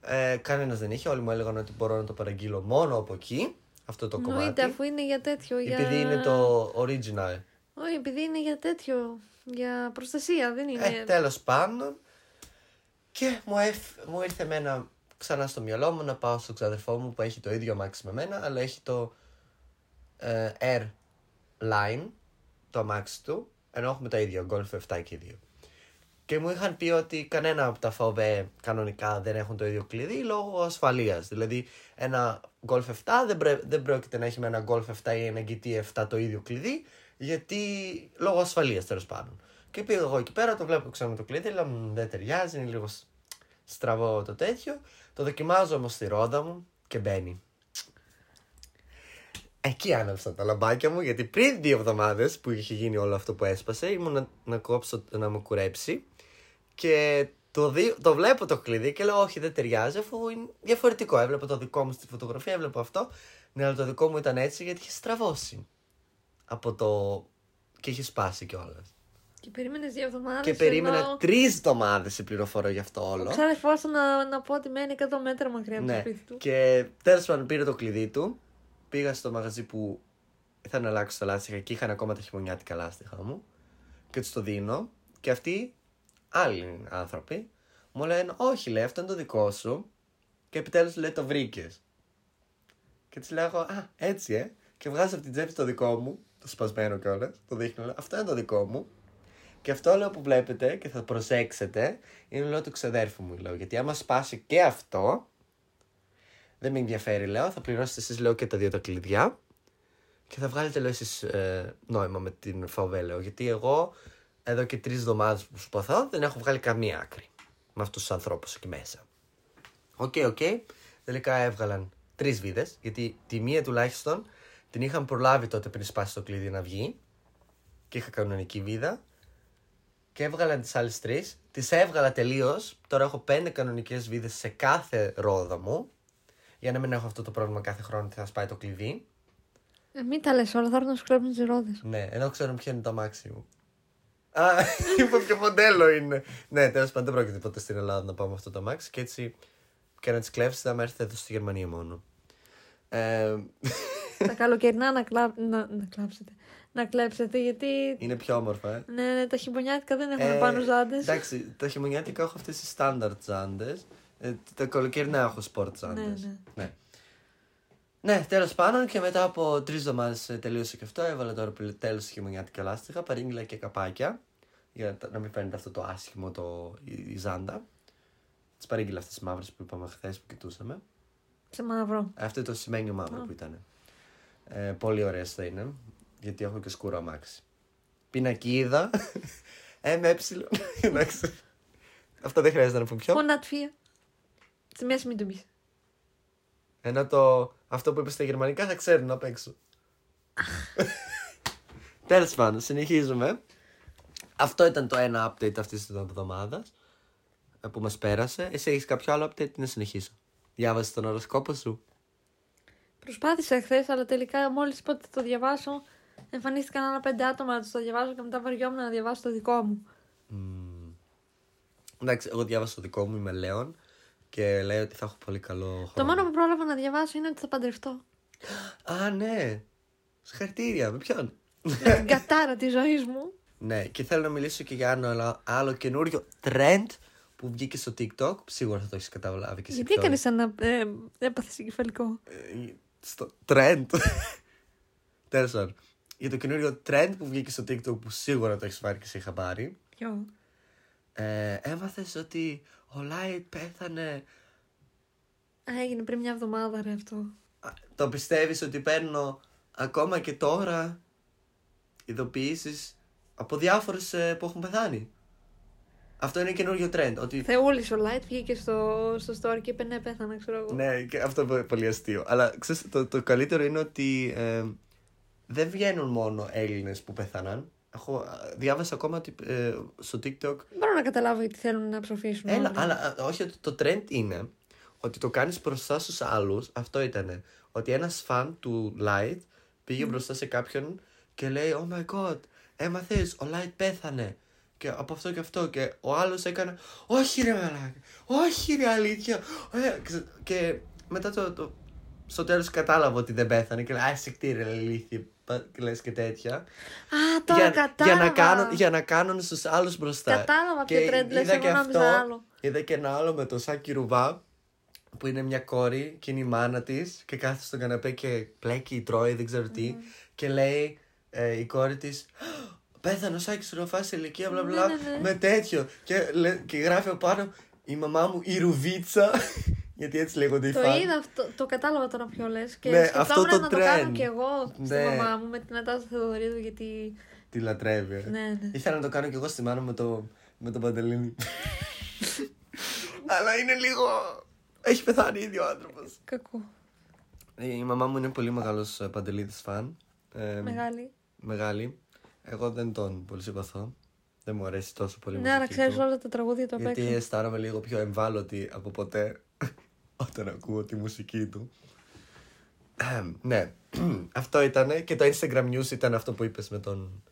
Ε, Κανένας δεν είχε. Όλοι μου έλεγαν ότι μπορώ να το παραγγείλω μόνο από εκεί. Αυτό το Εννοείται, κομμάτι. αφού είναι για τέτοιο. Για... Επειδή είναι το original. Όχι, επειδή είναι για τέτοιο. Για προστασία, δεν είναι. Ε, τέλος πάντων. Και μου, εφ- μου ήρθε εμένα ξανά στο μυαλό μου να πάω στο ξαδερφό μου που έχει το ίδιο αμάξι με μένα, αλλά έχει το ε, Air Line, το αμάξι του, ενώ έχουμε τα ίδια, Golf 7 και οι δύο. Και μου είχαν πει ότι κανένα από τα VW κανονικά δεν έχουν το ίδιο κλειδί λόγω ασφαλείας. Δηλαδή ένα Golf 7 δεν, πρέ- δεν πρόκειται να έχει με ένα Golf 7 ή ένα GT 7 το ίδιο κλειδί γιατί λόγω ασφαλείας τέλος πάντων. Και πήγα εγώ εκεί πέρα, το βλέπω ξανά με το κλειδί, λέω «Μμ, δεν ταιριάζει, είναι λίγο σ- στραβό το τέτοιο. Το δοκιμάζω όμως στη ρόδα μου και μπαίνει. Εκεί άναψαν τα λαμπάκια μου γιατί πριν δύο εβδομάδες που είχε γίνει όλο αυτό που έσπασε ήμουν να, να κόψω να μου κουρέψει και το, δι- το βλέπω το κλειδί και λέω όχι δεν ταιριάζει αφού είναι διαφορετικό. Έβλεπα το δικό μου στη φωτογραφία, έβλεπα αυτό. Ναι, αλλά το δικό μου ήταν έτσι γιατί είχε στραβώσει. Από το. και είχε σπάσει κιόλας. Και περίμενες δύο εβδομάδες. Και περίμενα τρεις εβδομάδες η πληροφορία γι' αυτό όλο. Ο ξάδερφός του να, να πω ότι μένει 100 μέτρα μακριά από το Ναι. σπίτι του. Και τέλος πάντων πήρε το κλειδί του. Πήγα στο μαγαζί που ήθελα να αλλάξω τα λάστιχα και είχαν ακόμα τα χειμωνιάτικα λάστιχα μου. Και τους το δίνω. Και αυτοί, άλλοι άνθρωποι, μου λένε: Όχι, λέει, αυτό είναι το δικό σου. Και επιτέλους λέει: Το βρήκες. Και της λέω: εγώ, Α, έτσι, ε. Και βγάζω από την τσέπη το δικό μου, το σπασμένο κιόλας. Το δείχνω, λέω: Αυτό είναι το δικό μου. Και αυτό λέω που βλέπετε και θα προσέξετε είναι λέω του ξαδέρφου μου. Λέω, γιατί άμα σπάσει και αυτό, δεν με ενδιαφέρει, λέω. Θα πληρώσετε εσείς, λέω, και τα δύο τα κλειδιά. Και θα βγάλετε, λέω, εσείς ε, νόημα με την VW, λέω. Γιατί εγώ εδώ και τρεις εβδομάδες προσπαθώ δεν έχω βγάλει καμία άκρη με αυτούς τους ανθρώπους εκεί μέσα. OK, OK. Τελικά έβγαλαν τρεις βίδες, γιατί τη μία τουλάχιστον την είχαν προλάβει τότε πριν σπάσει το κλειδί να βγει. Και είχα κανονική βίδα. Και έβγαλαν τις άλλες τρεις. Τις έβγαλα τελείως. Τώρα έχω πέντε κανονικές βίδες σε κάθε ρόδα μου. Για να μην έχω αυτό το πρόβλημα κάθε χρόνο ότι θα σπάει το κλειδί. Ε, μην τα λες όλα, θα έρθουν να σου κλέψουν τις ρόδες. Ναι, ενώ ξέρω ποιο είναι το αμάξι μου. Α, είπα ποιο μοντέλο είναι. ναι, τέλος πάντων δεν πρόκειται ποτέ στην Ελλάδα να πάω με αυτό το αμάξι και έτσι και να τις κλέψεις θα με έρθει εδώ στη Γερμανία μόνο. Ε, τα καλοκαιρινά να, κλα... να, να κλάψετε. Να κλέψετε γιατί. είναι πιο όμορφα, ε. Ναι, ναι, τα χειμωνιάτικα δεν έχουν Ε, πάνω ζάντες. Εντάξει, τα χειμωνιάτικα έχω αυτές τις στάνταρτ ζάντες. Ε, τα καλοκαιρινά έχω sport ζάντες. Ναι, ναι. ναι. Ναι, τέλος πάντων και μετά από τρεις εβδομάδες τελείωσε και αυτό. Έβαλα τώρα τέλος χειμωνιάτικα λάστιχα. Παρήγγειλα και καπάκια. Για τα- να μην φαίνεται αυτό το άσχημο το, η, η ζάντα. Τις παρήγγειλα αυτές τις μαύρες που είπαμε χθες που κοιτούσαμε. Σε μαύρο. Ε, Αυτό το σημαίνιο μαύρο Α. που ήταν. Ε, πολύ ωραίες θα είναι. Γιατί έχω και σκούρο αμάξι. πινακίδα. Ε με έψιλον. Εντάξει. Αυτό δεν χρειάζεται να πω πιο. Χωνάτ φία. Σε μια μην το πεις. Ενώ το, αυτό που είπες στα γερμανικά θα ξέρουν απ' έξω. Τέλος πάντων, συνεχίζουμε. Αυτό ήταν το ένα update αυτής της εβδομάδας που μας πέρασε. Εσύ έχεις κάποιο άλλο update; Να συνεχίσω. Διάβασες τον οροσκόπο σου; Προσπάθησα εχθές, αλλά τελικά μόλις είπα ότι θα το διαβάσω, εμφανίστηκαν άλλα πέντε άτομα να το διαβάσω και μετά βαριόμουν να διαβάσω το δικό μου. Μμμ. Εντάξει, εγώ διάβασα το δικό μου, είμαι Λέων και λέει ότι θα έχω πολύ καλό χρόνο. Το μόνο που πρόλαβα να διαβάσω είναι ότι θα παντρευτώ. Α, ναι. Συγχαρητήρια, με ποιον; Με την κατάρα της ζωής μου. Ναι, και θέλω να μιλήσω και για ένα άλλο, άλλο καινούριο trend που βγήκε στο TikTok. Σίγουρα θα το έχεις καταλάβει και εσύ. Γιατί ποιο έκανες σαν να ε, έπαθες εγκεφαλικό; Ε, στο trend. Τέλος πάντων. Για το καινούριο trend που βγήκε στο TikTok που σίγουρα το έχεις πάρει και σε είχα πάρει. Ποιο; Ε, Έμαθες ότι ο Light πέθανε. Α, έγινε πριν μια εβδομάδα ρε αυτό. Α, Το πιστεύεις ότι παίρνω ακόμα και τώρα ειδοποιήσεις από διάφορες που έχουν πεθάνει; Αυτό είναι καινούριο trend. Ότι Θεούλης ο Light βγήκε στο, στο story και είπε ναι, πέθανα, ξέρω εγώ. Ναι, και αυτό είναι πολύ αστείο. Αλλά ξέρεις, το, το καλύτερο είναι ότι ε, δεν βγαίνουν μόνο Έλληνες που πέθαναν. Έχω, α, διάβασα ακόμα ότι ε, στο TikTok. Μπορώ να καταλάβω γιατί θέλουν να ψοφήσουν. Έλα, όλοι. αλλά α, όχι, ότι το trend είναι ότι το κάνεις μπροστά στους άλλους. Αυτό ήταν. Ότι ένας φαν του Light πήγε μπροστά σε κάποιον και λέει: Oh my god, έμαθες, ο Light πέθανε. Και από αυτό και αυτό. Και ο άλλος έκανε: Όχι, ρε μαλάκα. Όχι, ρε αλήθεια. Ε, ξε- και μετά το, το, στο τέλος κατάλαβα ότι δεν πέθανε. Και λέει: Α, σε κτίρε, ηλίθιε. Πα- Και λες και τέτοια. Α, τώρα για, κατάλαβα. για, να κάνουν, για να κάνουν στους άλλους μπροστά. Κατάλαβα Και ποιο trend λες, είδα εγώ και νόμιζα αυτό, άλλο. Είδα και ένα άλλο με το Σάκη Ρουβά που είναι μια κόρη και είναι η μάνα της και κάθεται στον καναπέ και πλέκει ή τρώει, δεν ξέρω τι. Και λέει ε, η κόρη της. Πέθανε ο Σάκης Ρουβάς σε ηλικία, μπλα μπλα. Ναι, ναι, ναι. Με τέτοιο. Και, λέ- και γράφει από πάνω η μαμά μου η Ρουβίτσα. Γιατί έτσι λέγονται οι Το φαν. είδα αυτό, το κατάλαβα τώρα ποιο λες. Και Ναι, σκεφτόμουν αυτό το να το κάνω trend. κι εγώ στη Ναι. μαμά μου με την Νατάσα Θεοδωρίδου γιατί. Τη λατρεύει. ε. Ναι, ναι. Ήθελα να το κάνω κι εγώ στη μάνα με το, με το παντελήνι. Αλλά είναι λίγο. Έχει πεθάνει ήδη ο άνθρωπος. Κακό. Η μαμά μου είναι πολύ μεγάλος παντελίδης φαν. Ε, Μεγάλη. Μεγάλη. Εγώ δεν τον πολύ συμπαθώ. Δεν μου αρέσει τόσο πολύ η Ναι, αλλά μουσική ξέρεις του. όλα τα τραγούδια του απ' Γιατί έξω. αισθάνομαι λίγο πιο εμβάλλωτη από ποτέ όταν ακούω τη μουσική του. Εμ, ναι, αυτό ήταν και το Instagram News ήταν αυτό που είπες με τον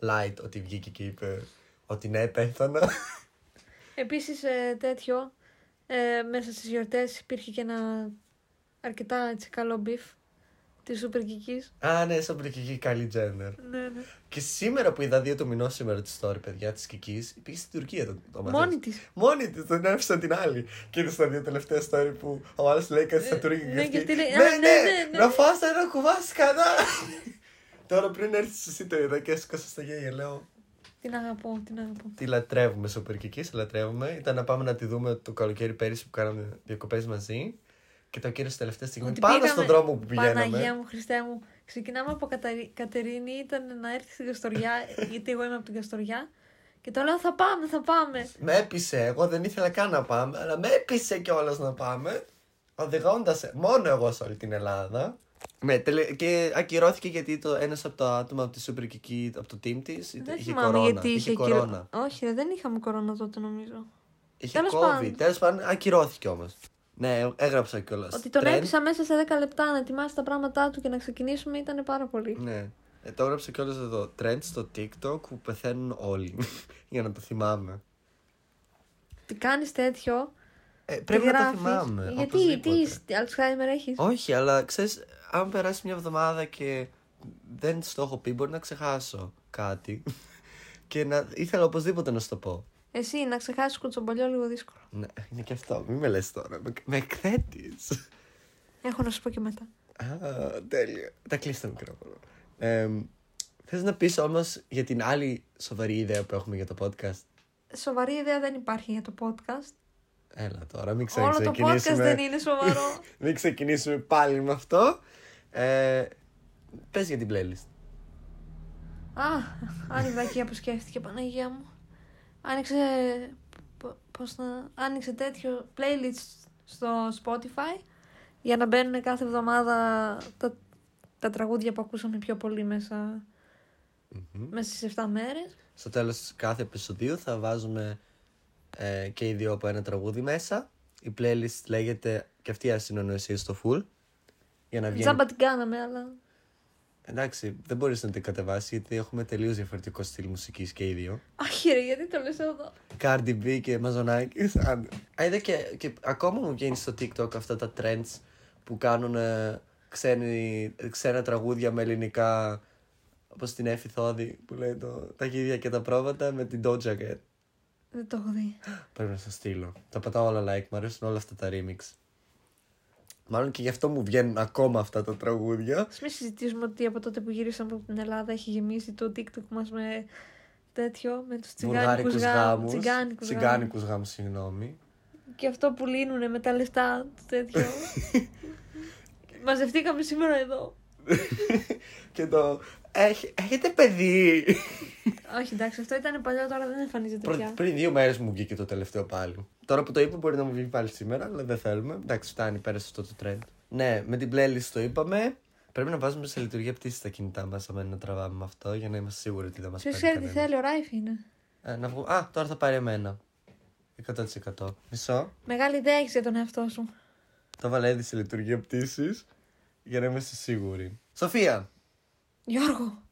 Light ότι βγήκε και είπε ότι ναι πέθανα. Επίσης τέτοιο. ε, μέσα στις γιορτές υπήρχε και ένα αρκετά έτσι, καλό μπιφ της Super Kikis. Α, ναι, σαν προκυγή Kylie Jenner. Ναι, ναι. Και σήμερα που είδα δύο το μηνό σήμερα τη story, παιδιά, της Κική, πήγε στην Τουρκία το, το μαθαίνεις. Μόνη της. Μόνη της, τον άφησαν την άλλη. Και είδε στα δύο τελευταία story που ο άλλος λέει κάτι στα Τουρκία. ναι, και αυτή λέει, ναι, «Α, ναι, ναι, ναι, ναι». να φας ένα κουβάσι κατά. Τώρα πριν έρθεις εσύ το είδα και έσκασα στα γέλια. Λέω, Την αγαπώ, την αγαπώ. τη λατρεύουμε στο Περκική, τη λατρεύουμε. Ήταν να πάμε να τη δούμε το καλοκαίρι πέρυσι που κάναμε διακοπές μαζί. Και το κύριο τελευταία στιγμή. Ότι Πάνω πήγαμε- στον δρόμο που πηγαίναμε. Παναγία μου, Χριστέ μου. Ξεκινάμε από Καταρι... Κατερίνη, ήταν να έρθει στην Καστοριά, γιατί εγώ είμαι από την Καστοριά. Και το λέω θα πάμε, θα πάμε. Με έπεισε, εγώ δεν ήθελα καν να πάμε, αλλά με έπεισε κιόλας να πάμε. Οδηγώντας μόνο εγώ σε όλη την Ελλάδα. Ναι, τελε- και ακυρώθηκε γιατί το ένας από τα άτομα από τη Super Kiki, από το team της, Δεν είχε θυμάμαι κορώνα. γιατί είχε είχε κύριο- κορώνα. Όχι, ρε, δεν είχαμε κορώνα τότε νομίζω. Είχε Τέλος COVID. πάντων. Τέλος πάντων, ακυρώθηκε όμως. Ναι, έγραψα κιόλας. Ότι τον έπεισα μέσα σε 10 λεπτά να ετοιμάσει τα πράγματά του και να ξεκινήσουμε ήταν πάρα πολύ. Ναι. Ε, το έγραψα κιόλας εδώ. Trend στο TikTok που πεθαίνουν όλοι. Για να το θυμάμαι. Τι κάνεις τέτοιο. Ε, τι πρέπει να το γράφεις. θυμάμαι. Γιατί, οπωσδήποτε. τι, τι Alzheimer έχεις; Όχι, αλλά ξέρεις, αν περάσει μια εβδομάδα και δεν στο έχω πει, μπορεί να ξεχάσω κάτι. και να ήθελα οπωσδήποτε να σου το πω. Εσύ να ξεχάσεις κουτσομπολιό λίγο δύσκολο. Ναι, είναι και αυτό. Μην με λες τώρα. Με, με εκθέτεις. Έχω να σου πω και μετά. Α, τέλεια. Τα κλείσει το μικρόφωνο. Ε, Θες να πεις όμως για την άλλη σοβαρή ιδέα που έχουμε για το podcast; Σοβαρή ιδέα δεν υπάρχει για το podcast. Έλα τώρα, μην Όλο το podcast ξεκινήσουμε. δεν είναι σοβαρό. μην ξεκινήσουμε πάλι με αυτό. Ε, πες για την playlist. Α, άλλη βλακία που σκέφτηκε, Παναγία μου. Άνοιξε. π- Πώς να. Άνοιξε τέτοιο playlist στο Spotify για να μπαίνουν κάθε εβδομάδα τα, τα τραγούδια που ακούσαμε πιο πολύ μέσα, μέσα στις 7 μέρες. Στο τέλος κάθε επεισοδίου θα βάζουμε ε, και οι δύο από ένα τραγούδι μέσα. Η playlist λέγεται και αυτή η ασυνονοησία στο full. Για να βγαίνει. Τζάμπα την κάναμε, αλλά. Εντάξει, δεν μπορείς να την κατεβάσεις γιατί έχουμε τελείως διαφορετικό στυλ μουσικής και οι δύο. Αχ, ρε, γιατί το λες εδώ. Cardi B και Μαζονάκη. Είδα και, και ακόμα μου βγαίνει στο TikTok αυτά τα trends που κάνουν ε, ξένοι, ξένα τραγούδια με ελληνικά. Όπως την Εφη Θόδη που λέει το, τα γίδια και τα πρόβατα με την Doja Cat. Δεν το έχω δει. Πρέπει να σας στείλω. Τα πατάω όλα like, μου αρέσουν όλα αυτά τα remix. Μάλλον και γι' αυτό μου βγαίνουν ακόμα αυτά τα τραγούδια. Ας μην συζητήσουμε ότι από τότε που γύρισαμε από την Ελλάδα έχει γεμίσει το TikTok μας με τέτοιο, με τους τσιγκάνικους Βουλγάρικους γάμους. γάμους. Τσιγκάνικους γάμους. Τσιγκάνικους γάμους, συγγνώμη. Και αυτό που λύνουνε με τα λεφτά του τέτοιο. Μαζευτήκαμε σήμερα εδώ. και το. «Έχ- έχετε παιδί! Όχι, εντάξει, αυτό ήταν παλιό, τώρα δεν εμφανίζεται Πρω- πια. πριν δύο μέρες μου βγήκε το τελευταίο πάλι. Τώρα που το είπα μπορεί να μου βγει πάλι σήμερα, αλλά δεν θέλουμε. Εντάξει, φτάνει, πέρασε αυτό το trend. Ναι, με την playlist το είπαμε. Πρέπει να βάζουμε σε λειτουργία πτήση τα κινητά μας, άμα είναι να τραβάμε με αυτό, για να είμαστε σίγουροι ότι δεν μας Ποιος παίρνει. ξέρει τι κανένας. θέλει, ο Ράιφ είναι. Ε, να βγω... Α, τώρα θα πάρει εμένα. 100%. Μισό. Μεγάλη ιδέα έχεις για τον εαυτό σου. Το βάλα ήδη σε λειτουργία πτήση για να είμαστε σίγουροι. Σοφία, Γιώργο,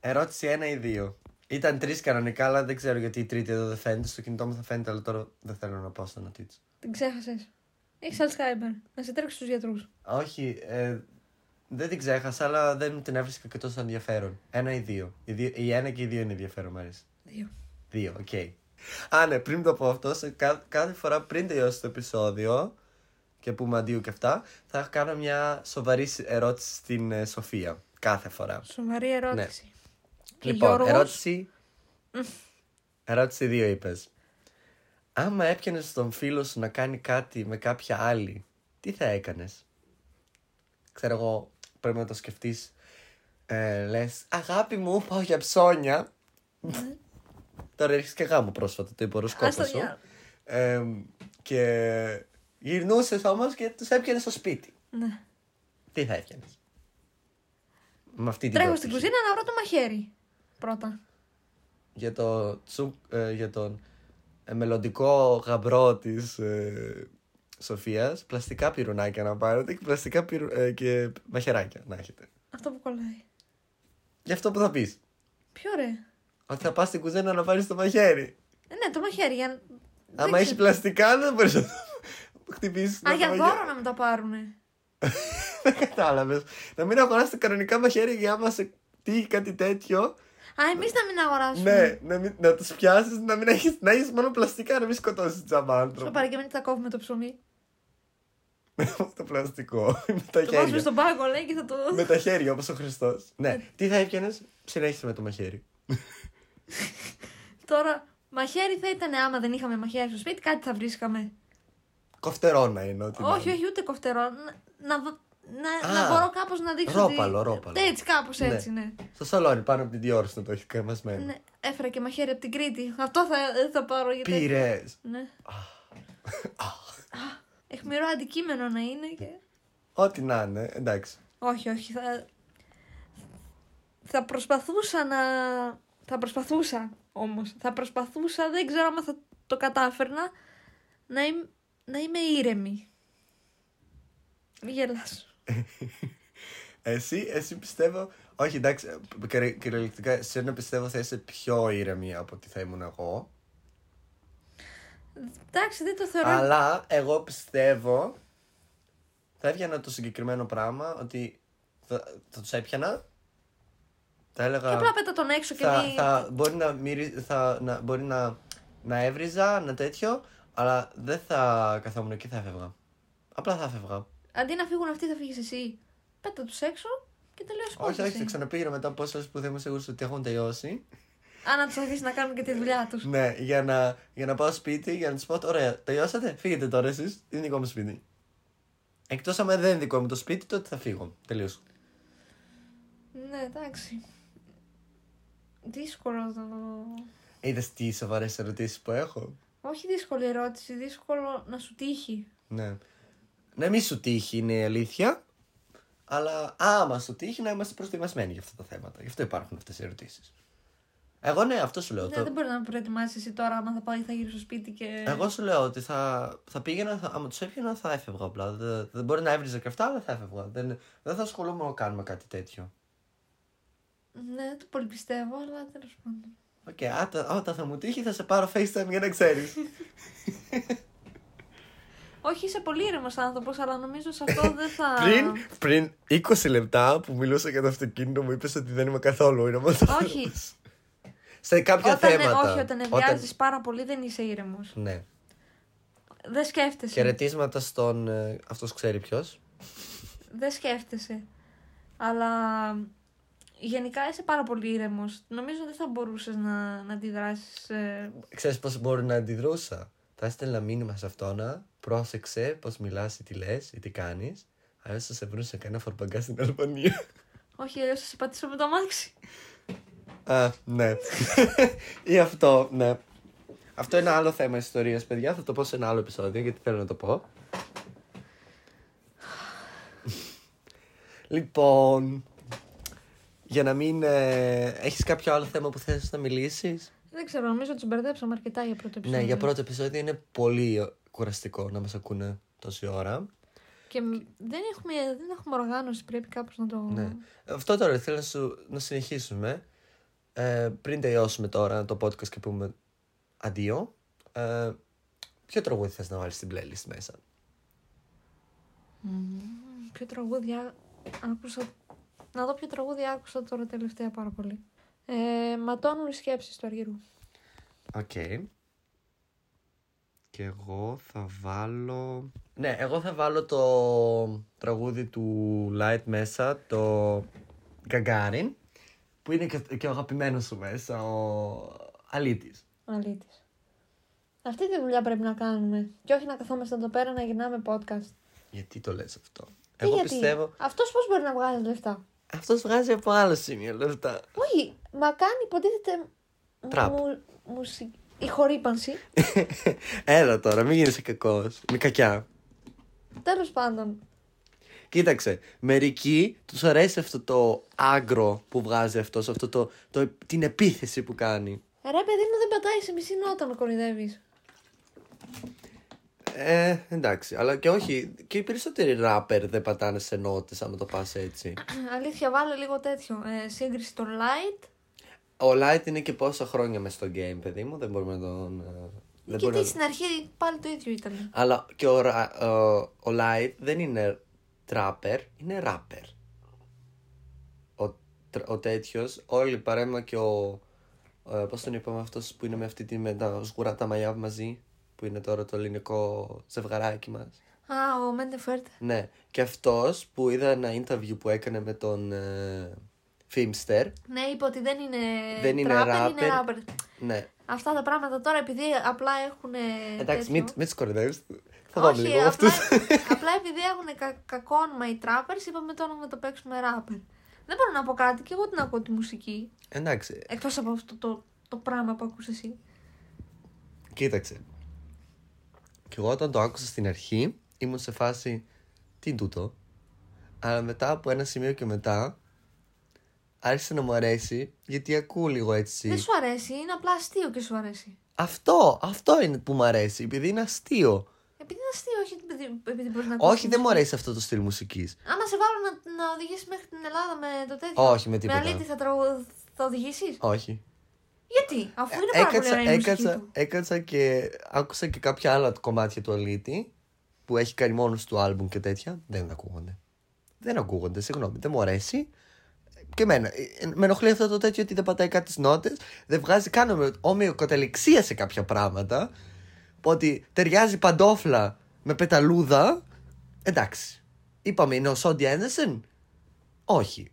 ερώτηση 1 ή 2. Ήταν τρεις κανονικά, αλλά δεν ξέρω γιατί η τρίτη εδώ δεν φαίνεται. Στο κινητό μου θα φαίνεται, αλλά τώρα δεν θέλω να πάω στο νοτίτσο. την ξέχασες. Έχεις Alzheimer. Να σε τρέξει στους γιατρούς. Όχι, ε, δεν την ξέχασα, αλλά δεν την έβρισκα και τόσο ενδιαφέρον. Ένα ή δύο. Η, δύο, η ένα και η δύο είναι ενδιαφέρον, μου αρέσει. Δύο. Δύο, οκ. Α, ναι, πριν το πω αυτό, σε κα- κάθε φορά πριν τελειώσει το επεισόδιο και πούμε αντίο και αυτά, θα κάνω μια σοβαρή σ- ερώτηση στην ε, Σοφία. Κάθε φορά. Σοβαρή ερώτηση. Και λοιπόν, Γιώργος, ερώτηση. ερώτηση δύο είπες. Άμα έπιανες τον φίλο σου να κάνει κάτι με κάποια άλλη, τι θα έκανες; Ξέρω εγώ, πρέπει να το σκεφτείς. Ε, Λες, αγάπη μου, πάω για ψώνια. Τώρα έρχεσαι και γάμο πρόσφατα, το είπε ο Ας οροσκόπο το σου. διάλογο. Ε, και γυρνούσες όμως και τους έπιανε στο σπίτι. Ναι. Τι θα έπιανες; Με αυτή την Τρέχω στην πρόθεση. κουζίνα να βρω το μαχαίρι. Πρώτα. για, το τσου, ε, για τον ε, μελλοντικό γαμπρό της ε, Σοφίας πλαστικά πυρουνάκια να πάρετε και πλαστικά πυρου, ε, και μαχαιράκια να έχετε. Αυτό που κολλάει. Γι' αυτό που θα πεις. Ποιο ρε; Ότι θα πας στην κουζίνα να πάρεις το μαχαίρι. Ε, ναι, το μαχαίρι. Για... δεν Άμα έχει ξέρω. πλαστικά δεν μπορείς να το χτυπήσεις. Α, το για μαχαίρι. δώρο να με το πάρουνε. Δεν κατάλαβες. Να μην αγοράσετε κανονικά μαχαίρια για άμα σε τύχει κάτι τέτοιο. Α, εμείς να μην αγοράσουμε. Ναι, να, μην, να τους πιάσεις, να μην έχεις, να έχεις μόνο πλαστικά, να μην σκοτώσεις τζάμπα Στο άνθρωπο. πάρει και μην τα κόβουμε το ψωμί. το πλαστικό. με τα Το βάζουμε χέρια. στον πάγκο, λέει, και θα το. με τα χέρια όπως ο Χριστός. ναι. Τι θα έπιανες, συνέχισε με το μαχαίρι. Τώρα, μαχαίρι θα ήταν άμα δεν είχαμε μαχαίρι στο σπίτι, κάτι θα βρίσκαμε. Κοφτερόνα είναι ό,τι. να όχι, είναι. όχι, ούτε κοφτερό. Να, να, β- να, Α, να μπορώ κάπως να δείξω. ρόπαλο, ότι... ρόπαλο. Έτσι, κάπως Ναι. έτσι, ναι. Στο σαλόνι πάνω από την διόρθωση να το έχει καμασμένο. ναι. Έφερα και μαχαίρι από την Κρήτη. Αυτό θα, δεν θα πάρω γιατί. Πήρες. Ναι. Εχμηρό αντικείμενο να είναι και. Ό,τι να είναι, εντάξει. Όχι, όχι. Θα, θα προσπαθούσα να. Θα προσπαθούσα όμως. Θα προσπαθούσα, δεν ξέρω αν θα το κατάφερνα, να, είμαι, να είμαι ήρεμη. Μη γελάς. Εσύ, εσύ πιστεύω. Όχι, εντάξει, ε, κυριε- κυριολεκτικά, εσύ να πιστεύω θα είσαι πιο ήρεμη από ότι θα ήμουν εγώ. Εντάξει, δεν το θεωρώ. Αλλά εγώ πιστεύω. Θα έπιανα το συγκεκριμένο πράγμα ότι θα, θα τους έπιανα. Θα έλεγα. Και απλά πέτα τον έξω και θα, μη... θα, μπορεί να, μυρι- θα, να, μπορεί να, να έβριζα, να τέτοιο, αλλά δεν θα καθόμουν εκεί, θα έφευγα. Απλά θα έφευγα. Αντί να φύγουν αυτοί, θα φύγεις εσύ. Πέτα τους έξω και τελείως Όχι, υπόθεση. όχι, θα ξαναπήγαινα μετά από ώρες που δεν είμαι σίγουρος ότι έχουν τελειώσει. Αν να τους αφήσει να κάνουν και τη δουλειά τους. ναι, για να, για να πάω σπίτι, για να τους πω: Ωραία, τελειώσατε, φύγετε τώρα εσείς. Είναι δικό μου σπίτι. Εκτός άμα δεν είναι δικό μου το σπίτι, τότε θα φύγω. Τελείως. Ναι, εντάξει. Δύσκολο το. Είδες τι σοβαρές ερωτήσεις που έχω; Όχι δύσκολη ερώτηση, δύσκολο να σου τύχει. Ναι. Να μην σου τύχει είναι η αλήθεια. Αλλά άμα σου τύχει να είμαστε προετοιμασμένοι για αυτά τα θέματα. Γι' αυτό υπάρχουν αυτές οι ερωτήσεις. Εγώ ναι, αυτό σου λέω. Ναι, το- δεν μπορεί να προετοιμάσεις εσύ τώρα άμα θα πάει, θα γύρω στο σπίτι και. Εγώ σου λέω ότι θα, θα πήγαινα, θα, άμα τους έπιανα θα έφευγα απλά. Δεν, δεν μπορεί να έβριζα και αυτά, αλλά θα έφευγα. Δεν, δεν θα ασχολούμαι να κάνουμε κάτι τέτοιο. Ναι, δεν το πολύ πιστεύω, αλλά τέλος πάντων. Οκ, άτα- όταν θα μου τύχει θα σε πάρω FaceTime για να ξέρεις. Όχι, είσαι πολύ ήρεμος άνθρωπος, αλλά νομίζω σε αυτό δεν θα. πριν, πριν 20 λεπτά που μιλούσα για το αυτοκίνητο μου είπες ότι δεν είμαι καθόλου ήρεμος. Όχι. Σε κάποια Όταν, ε, θέματα. όχι, όταν ενδιάζει πάρα πολύ δεν είσαι ήρεμος. Ναι. Δεν σκέφτεσαι. Χαιρετίσματα στον. Ε, αυτός ξέρει ποιος. Δεν σκέφτεσαι. Αλλά γενικά είσαι πάρα πολύ ήρεμος. Νομίζω δεν θα μπορούσες να, να αντιδράσεις. Ε... Ξέρεις πώς μπορεί να αντιδρούσα. Θα έστελνα μήνυμα σε αυτόνα. Πρόσεξε πώς μιλάς ή τι λες ή τι κάνεις. Αλλιώς θα σε βρουν σε κανένα φορμπαγκά στην Αλβανία. Όχι, αλλιώς θα σε πατήσω με το αμάξι. Α, ναι. ή αυτό, ναι. Αυτό είναι άλλο θέμα ιστορίας, παιδιά. Θα το πω σε ένα άλλο επεισόδιο γιατί θέλω να το πω. λοιπόν, για να μην ε, έχεις κάποιο άλλο θέμα που θες να μιλήσεις; Δεν ξέρω, νομίζω ότι τους μπερδέψαμε αρκετά για πρώτο επεισόδιο. Ναι, για πρώτο επεισόδιο είναι πολύ κουραστικό να μας ακούνε τόση ώρα. Και μ- δεν έχουμε, δεν έχουμε οργάνωση, πρέπει κάπως να το. Ναι. Αυτό τώρα θέλω να, σου, να συνεχίσουμε. Ε, πριν τελειώσουμε τώρα το podcast και πούμε αντίο. Ε, ποιο τραγούδι θες να βάλεις στην playlist μέσα; Μμμ, Ποιο τραγούδι α- άκουσα. Να δω ποιο τραγούδι άκουσα τώρα τελευταία πάρα πολύ. Ε, ματώνουν οι σκέψεις του Αργυρού. Οκ. Και εγώ θα βάλω... Ναι, εγώ θα βάλω το τραγούδι του Light μέσα, το Gagarin, που είναι και, και ο αγαπημένος σου μέσα, ο Αλήτης. Αλήτης. Αυτή τη δουλειά πρέπει να κάνουμε. Και όχι να καθόμαστε εδώ πέρα να γυρνάμε podcast. Γιατί το λες αυτό; Τι εγώ γιατί; πιστεύω... Αυτός πώς μπορεί να βγάλει λεφτά; Αυτός βγάζει από άλλο σημείο λεφτά. Όχι, μα κάνει υποτίθεται. Τραπ. Μου, μουσι... Η χορύπανση. Έλα τώρα, μην γίνεσαι κακός. Με κακιά. Τέλος πάντων. Κοίταξε, μερικοί τους αρέσει αυτό το άγκρο που βγάζει αυτός, αυτό το, το, την επίθεση που κάνει. Ρε, παιδί μου, δεν πατάει σε μισή νότα με κορυδεύει. Ε, εντάξει, αλλά και όχι, και οι περισσότεροι ράπερ δεν πατάνε σε νότες άμα το πας έτσι. Αλήθεια, βάλε λίγο τέτοιο. Ε, σύγκριση το light. Ο Light είναι και πόσα χρόνια μες στο game, παιδί μου, δεν μπορούμε να τον... ε, Δεν Και μπορεί τι να... στην αρχή πάλι το ίδιο ήταν. Αλλά και ο, Ra- ο, ο Light δεν είναι τράπερ, είναι ράπερ. Ο, τρα- ο τέτοιος, όλοι παρέμα και ο... Ε, πώς τον είπαμε αυτός που είναι με αυτή τη με τα σγουρά τα μαλλιά μαζί, που είναι τώρα το ελληνικό ζευγαράκι μας. Α, ο Μέντε Φέρτ. Ναι, και αυτός που είδα ένα interview που έκανε με τον ε, Filmster, Ναι, είπε ότι δεν είναι. Δεν είναι trapper, είναι rapper. rapper. ναι, Αυτά τα πράγματα τώρα επειδή απλά έχουν. εντάξει, μην, μην τους κορυδεύεις, θα Όχι, δούμε λίγο απλά, αυτούς. απλά επειδή έχουν κα, κακό όνομα οι trappers, είπαμε τώρα να το παίξουμε rapper. Δεν μπορώ να πω κάτι και εγώ την ακούω τη μουσική. Εντάξει, Εκτός από αυτό το, το πράγμα που ακούς εσύ. Κοίταξε. Και εγώ όταν το άκουσα στην αρχή ήμουν σε φάση τι είναι τούτο; Αλλά μετά από ένα σημείο και μετά άρχισε να μου αρέσει γιατί ακούω λίγο έτσι. Δεν σου αρέσει, είναι απλά αστείο και σου αρέσει. Αυτό, αυτό είναι που μου αρέσει επειδή είναι αστείο. Επειδή είναι αστείο, όχι επειδή, επειδή μπορείς να ακούσεις. Όχι, δεν μου αρέσει αυτό το στυλ μουσικής. Άμα σε βάλω να, να οδηγήσεις μέχρι την Ελλάδα με το τέτοιο. Όχι, με τίποτα. Με αλήτη θα, τραγου... θα οδηγήσεις; Όχι. Γιατί, αφού είναι πάρα πολύ Έκατσα, ωραία η μουσική έκατσα, του. έκατσα και άκουσα και κάποια άλλα κομμάτια του Αλίτη που έχει κάνει μόνος του άλμπουμ και τέτοια. Δεν ακούγονται. Δεν ακούγονται, συγγνώμη, δεν μου αρέσει. Και εμένα. ε, Με ενοχλεί αυτό το τέτοιο ότι δεν πατάει κάτι στις νότες. Δεν βγάζει καν με ομοιοκαταληξία σε κάποια πράγματα. Που ότι ταιριάζει παντόφλα με πεταλούδα. Εντάξει. Είπαμε, είναι ο Σόντι Έντερσεν; Όχι.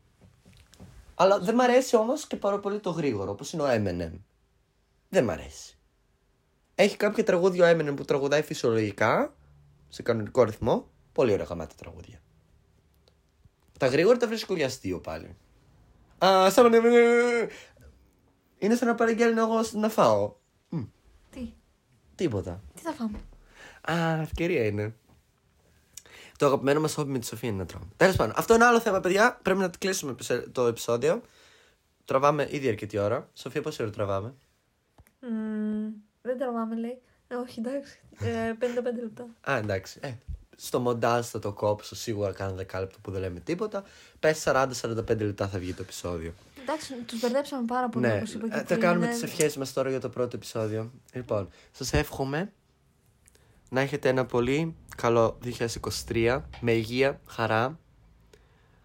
Αλλά δεν μ' αρέσει όμως και πάρα πολύ το γρήγορο, όπως είναι ο Eminem. Δεν μ' αρέσει. Έχει κάποια τραγούδια ο Eminem που τραγουδάει φυσιολογικά, σε κανονικό ρυθμό. Πολύ ωραία γαμάτα τραγούδια. Τα γρήγορα τα βρίσκω για αστείο πάλι. Α, σαν να- Είναι σαν να παραγγέλνω εγώ να φάω. Μμ, Τι, τίποτα. τι θα φάμε; Α, ευκαιρία είναι. Το αγαπημένο μας χόμπι με τη Σοφία είναι να τρώμε. Τέλος πάντων, αυτό είναι άλλο θέμα, παιδιά. Πρέπει να κλείσουμε το επεισόδιο. Τραβάμε ήδη αρκετή ώρα. Σοφία, πόση ώρα τραβάμε; Μμμ, δεν τραβάμε, λέει. Ε, όχι, εντάξει. Ε, 55 λεπτά. Α, εντάξει. Ε, στο μοντάζ θα το κόψω σίγουρα κάνα δεκάλεπτο που δεν λέμε τίποτα. Πες 40-45 λεπτά θα βγει το επεισόδιο. Εντάξει, τους μπερδέψαμε πάρα πολύ, ναι, όπως είπα και ε, θα πριν, κάνουμε ε, τις ευχές μας τώρα για το πρώτο επεισόδιο. Λοιπόν, σας εύχομαι να έχετε ένα πολύ καλό 2023 με υγεία, χαρά,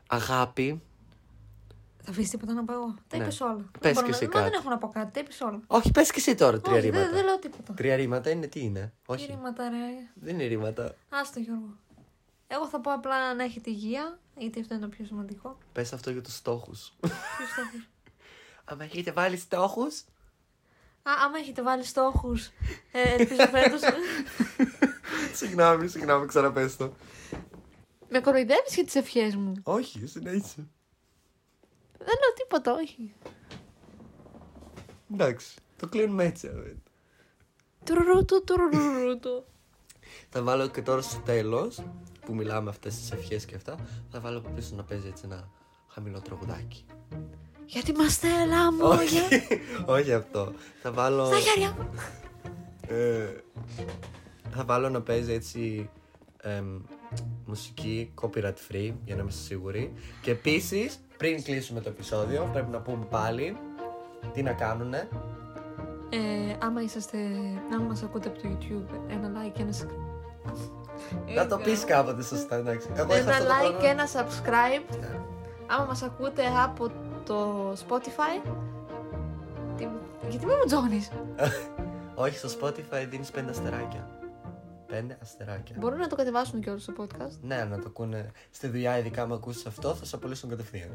αγάπη. Θα αφήσει τίποτα να πω εγώ; Τα Ναι. είπες όλα. Πες Δεν κι μπορώ εσύ να- μα κάτι. Δεν έχω να πω κάτι. Τα είπες όλα. Όχι, πες και εσύ τώρα τρία Όχι, δεν, ρήματα. δεν λέω τίποτα. Τρία ρήματα είναι τι είναι; Τι Όχι, ρήματα, ρε; δεν είναι ρήματα. Άστο, Γιώργο. Εγώ θα πω απλά να έχετε υγεία, γιατί αυτό είναι το πιο σημαντικό. Πες αυτό για τους στόχους. Ποιους στόχους; Αν έχετε βάλει στόχους. Α, άμα έχετε βάλει στόχους. Ε, ελπίζω φέτος. συγγνώμη, συγγνώμη, ξαναπες το. με κοροϊδεύεις για τις ευχές μου; Όχι, συνέχισε. Δεν λέω τίποτα, όχι. Εντάξει, το κλείνουμε έτσι. ρε. Τουρουρούτου, τουρουρούτου. Θα βάλω και τώρα στο τέλος που μιλάμε αυτές τις ευχές και αυτά. Θα βάλω από πίσω να παίζει έτσι ένα χαμηλό τραγουδάκι. Γιατί είμαστε λάμο, Όχι, όχι αυτό. Θα βάλω. Στα χέρια μου. Ε, θα βάλω να παίζει έτσι εμ, μουσική copyright free για να είμαστε σίγουροι. Και επίσης, πριν κλείσουμε το επεισόδιο, πρέπει να πούμε πάλι τι να κάνουνε. Ε, άμα είσαστε, άμα μας ακούτε από το YouTube, ένα like και ένα Να το πεις κάποτε σωστά, εντάξει. Εγώ είχα Ένα αυτό το like πρόβλημα. και ένα subscribe. Ναι. Άμα μας ακούτε από το Spotify. Τι... Γιατί με μου τζώνεις; Όχι, στο Spotify δίνεις πέντε αστεράκια. Πέντε αστεράκια. Μπορούν να το κατεβάσουν και όλο στο podcast; Ναι, να το ακούνε στη δουλειά, ειδικά αν ακούσεις αυτό, θα σε απολύσουν κατευθείαν.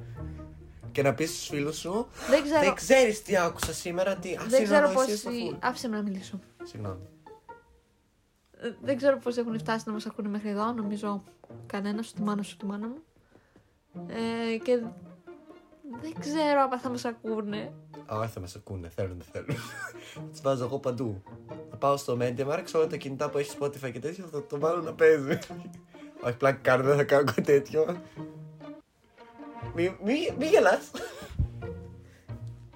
Και να πεις στους φίλους σου, Δεν ξέρω, δεν ξέρεις τι άκουσα σήμερα, τι. Α, δεν ξέρω συνεννοησίες στα πόσοι... full. Άφησε με να μιλήσω. Συγγνώμη. Ε, Δεν ξέρω πώς έχουν φτάσει να μας ακούνε μέχρι εδώ. Νομίζω κανένας, ούτε μάνα σου, ούτε μάνα μου. Ε, και δεν ξέρω αν θα μας ακούνε. Α, όχι, θα μας ακούνε, θέλουν, δεν θέλουν. Τις βάζω εγώ παντού. Θα πάω στο MediaMarkt, όλα τα κινητά που έχει Spotify και τέτοιο, θα το βάλω να παίζει. όχι, πλάκα κάνω, δεν θα κάνω κάτι τέτοιο. Μη, μη, μη γελάς.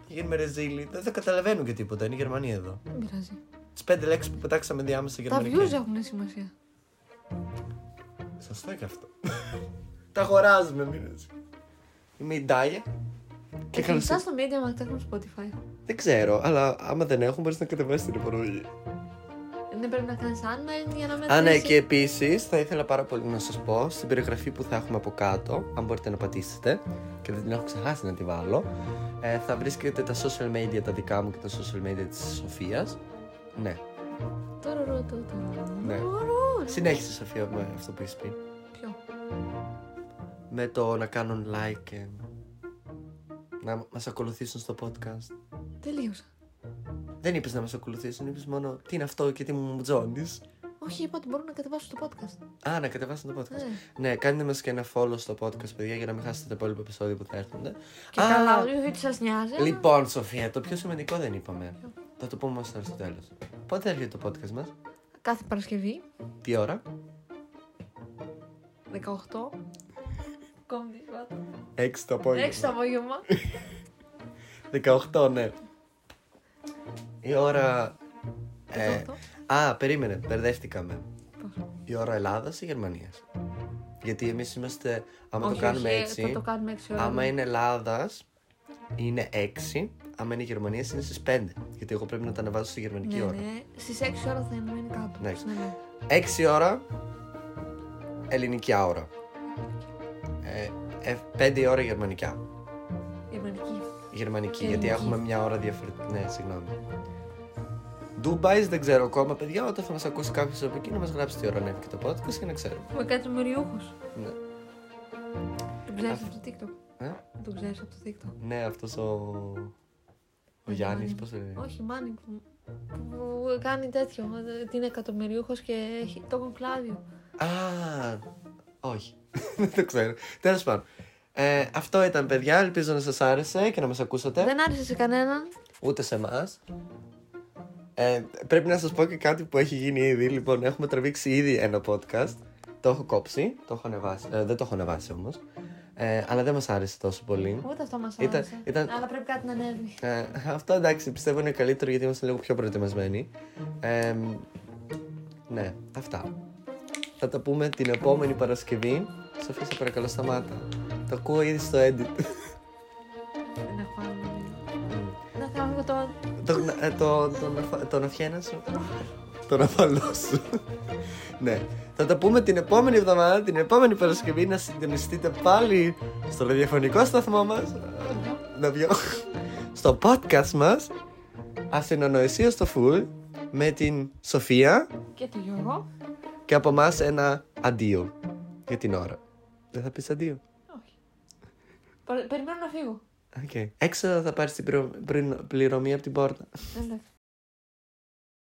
Γίνουμε ρεζίλοι. Δεν θα καταλαβαίνουν και τίποτα. Είναι η Γερμανία εδώ. Δεν πειράζει. Τις πέντε λέξεις που πετάξαμε διάμεσα Τα γερμανικά. views έχουν σημασία. Σωστό και αυτό. Τα αγοράζουμε, μην έτσι. Είμαι η Ντάγια. Και Και καλώς κλειστά στο Media Markt έχουν Spotify. Δεν ξέρω, αλλά άμα δεν έχουν, μπορείς να κατεβάσεις την εφαρμογή. Δεν πρέπει να κάνεις anime για να μετρήσει. Α, ναι, και επίσης θα ήθελα πάρα πολύ να σας πω στην περιγραφή που θα έχουμε από κάτω, αν μπορείτε να πατήσετε, και δεν την έχω ξεχάσει να τη βάλω, ε, θα βρίσκετε τα social media τα δικά μου και τα social media της Σοφίας. Ναι. Τουρουρού, του, του. Ναι. Τουρουρού. Συνέχισε, Σοφία, με αυτό που είσαι πριν. Ποιο; Με το να κάνουν like και να μας ακολουθήσουν στο podcast. Τελείωσα. Δεν είπες να μας ακολουθήσουν, είπες μόνο τι είναι αυτό και τι μου τζώνεις. Όχι, είπα ότι μπορούν να κατεβάσουν το podcast. Α, να κατεβάσουν το podcast. Ναι. Ναι, κάντε μας και ένα follow στο podcast, παιδιά, για να μην χάσετε τα υπόλοιπα επεισόδια που θα έρθουν. Και Α, καλά, όχι σας νοιάζει. αλλά- Λοιπόν, Σοφία, το πιο σημαντικό δεν είπαμε. Θα το πούμε μας τώρα στο τέλος. Πότε θα έρχεται το podcast μας, Κάθε Παρασκευή, τι ώρα, 18. Κόμμα τη 6 το απόγευμα. 6 το απόγευμα. 18, ναι. Η ώρα. Ε, 18. α, περίμενε, μπερδεύτηκαμε. Πώς. Η ώρα Ελλάδας ή Γερμανίας; Γιατί εμείς είμαστε. Άμα το Όχι, κάνουμε όχι, έτσι. Θα το κάνουμε 6 ώρα. Άμα είναι Ελλάδας, είναι 6. Άμα είναι Γερμανίας, είναι στις 5. Γιατί εγώ πρέπει να τα ανεβάζω στη γερμανική ναι, ώρα. ναι. Στις 6 ώρα θα είναι κάτω. Ναι. Ναι, ναι. 6 ώρα ελληνική ώρα. Ε, 5 ώρα γερμανικά. Γερμανική. Γερμανική, Και γιατί ελληνική. έχουμε μια ώρα διαφορετική. Ναι, συγγνώμη. Ντουμπάι δεν ξέρω ακόμα, παιδιά. Όταν θα μας ακούσει κάποιος από εκεί να μας γράψει τι ώρα ανέβηκε το podcast και να ξέρουμε. Με κάτι μεριούχος. Ναι, Τον ξέρεις από το TikTok. ε; Τον ξέρεις από το TikTok. ναι αυτός ο. Ο Γιάννης, πώς το λένε. Όχι, Μάνι που, που κάνει τέτοιο. ε, ότι είναι εκατομμυριούχος και έχει το κλάδιο. Α, όχι. δεν το ξέρω. Τέλος πάντων. Ε, αυτό ήταν, παιδιά. Ελπίζω να σας άρεσε και να μας ακούσατε. Δεν άρεσε σε κανέναν. ούτε σε εμάς. Ε, πρέπει να σας πω και κάτι που έχει γίνει ήδη. Λοιπόν, έχουμε τραβήξει ήδη ένα podcast. Το έχω κόψει, το έχω ανεβάσει. Ε, δεν το έχω ανεβάσει όμως. Ε, αλλά δεν μας άρεσε τόσο πολύ. Ούτε αυτό μας Ήταν- άρεσε. ήταν- Αλλά πρέπει κάτι να ανέβει. Ε, αυτό εντάξει, πιστεύω είναι καλύτερο γιατί είμαστε λίγο πιο προετοιμασμένοι. Ε, ναι, αυτά. Θα τα πούμε την επόμενη Παρασκευή. Σοφία, σε παρακαλώ, σταμάτα. Το ακούω ήδη στο edit. Δεν έχω άλλο. Να θα ανοίγω το. τον, ε, το, τον, αφα- τον αφιένα σου. τον αφαλό σου. ναι. Θα τα πούμε την επόμενη εβδομάδα, την επόμενη Παρασκευή, να συντονιστείτε πάλι στο ραδιοφωνικό σταθμό μας. Να βγω. στο podcast μας. Ασυνονοησία στο full. Με την Σοφία. και το Γιώργο. Και από εμάς ένα αντίο. Για την ώρα. Δεν θα πεις αντίο. Όχι. Πε- Περιμένω να φύγω. Οκ. Έξω θα πάρεις την πληρωμή από την πόρτα. Εντάξει.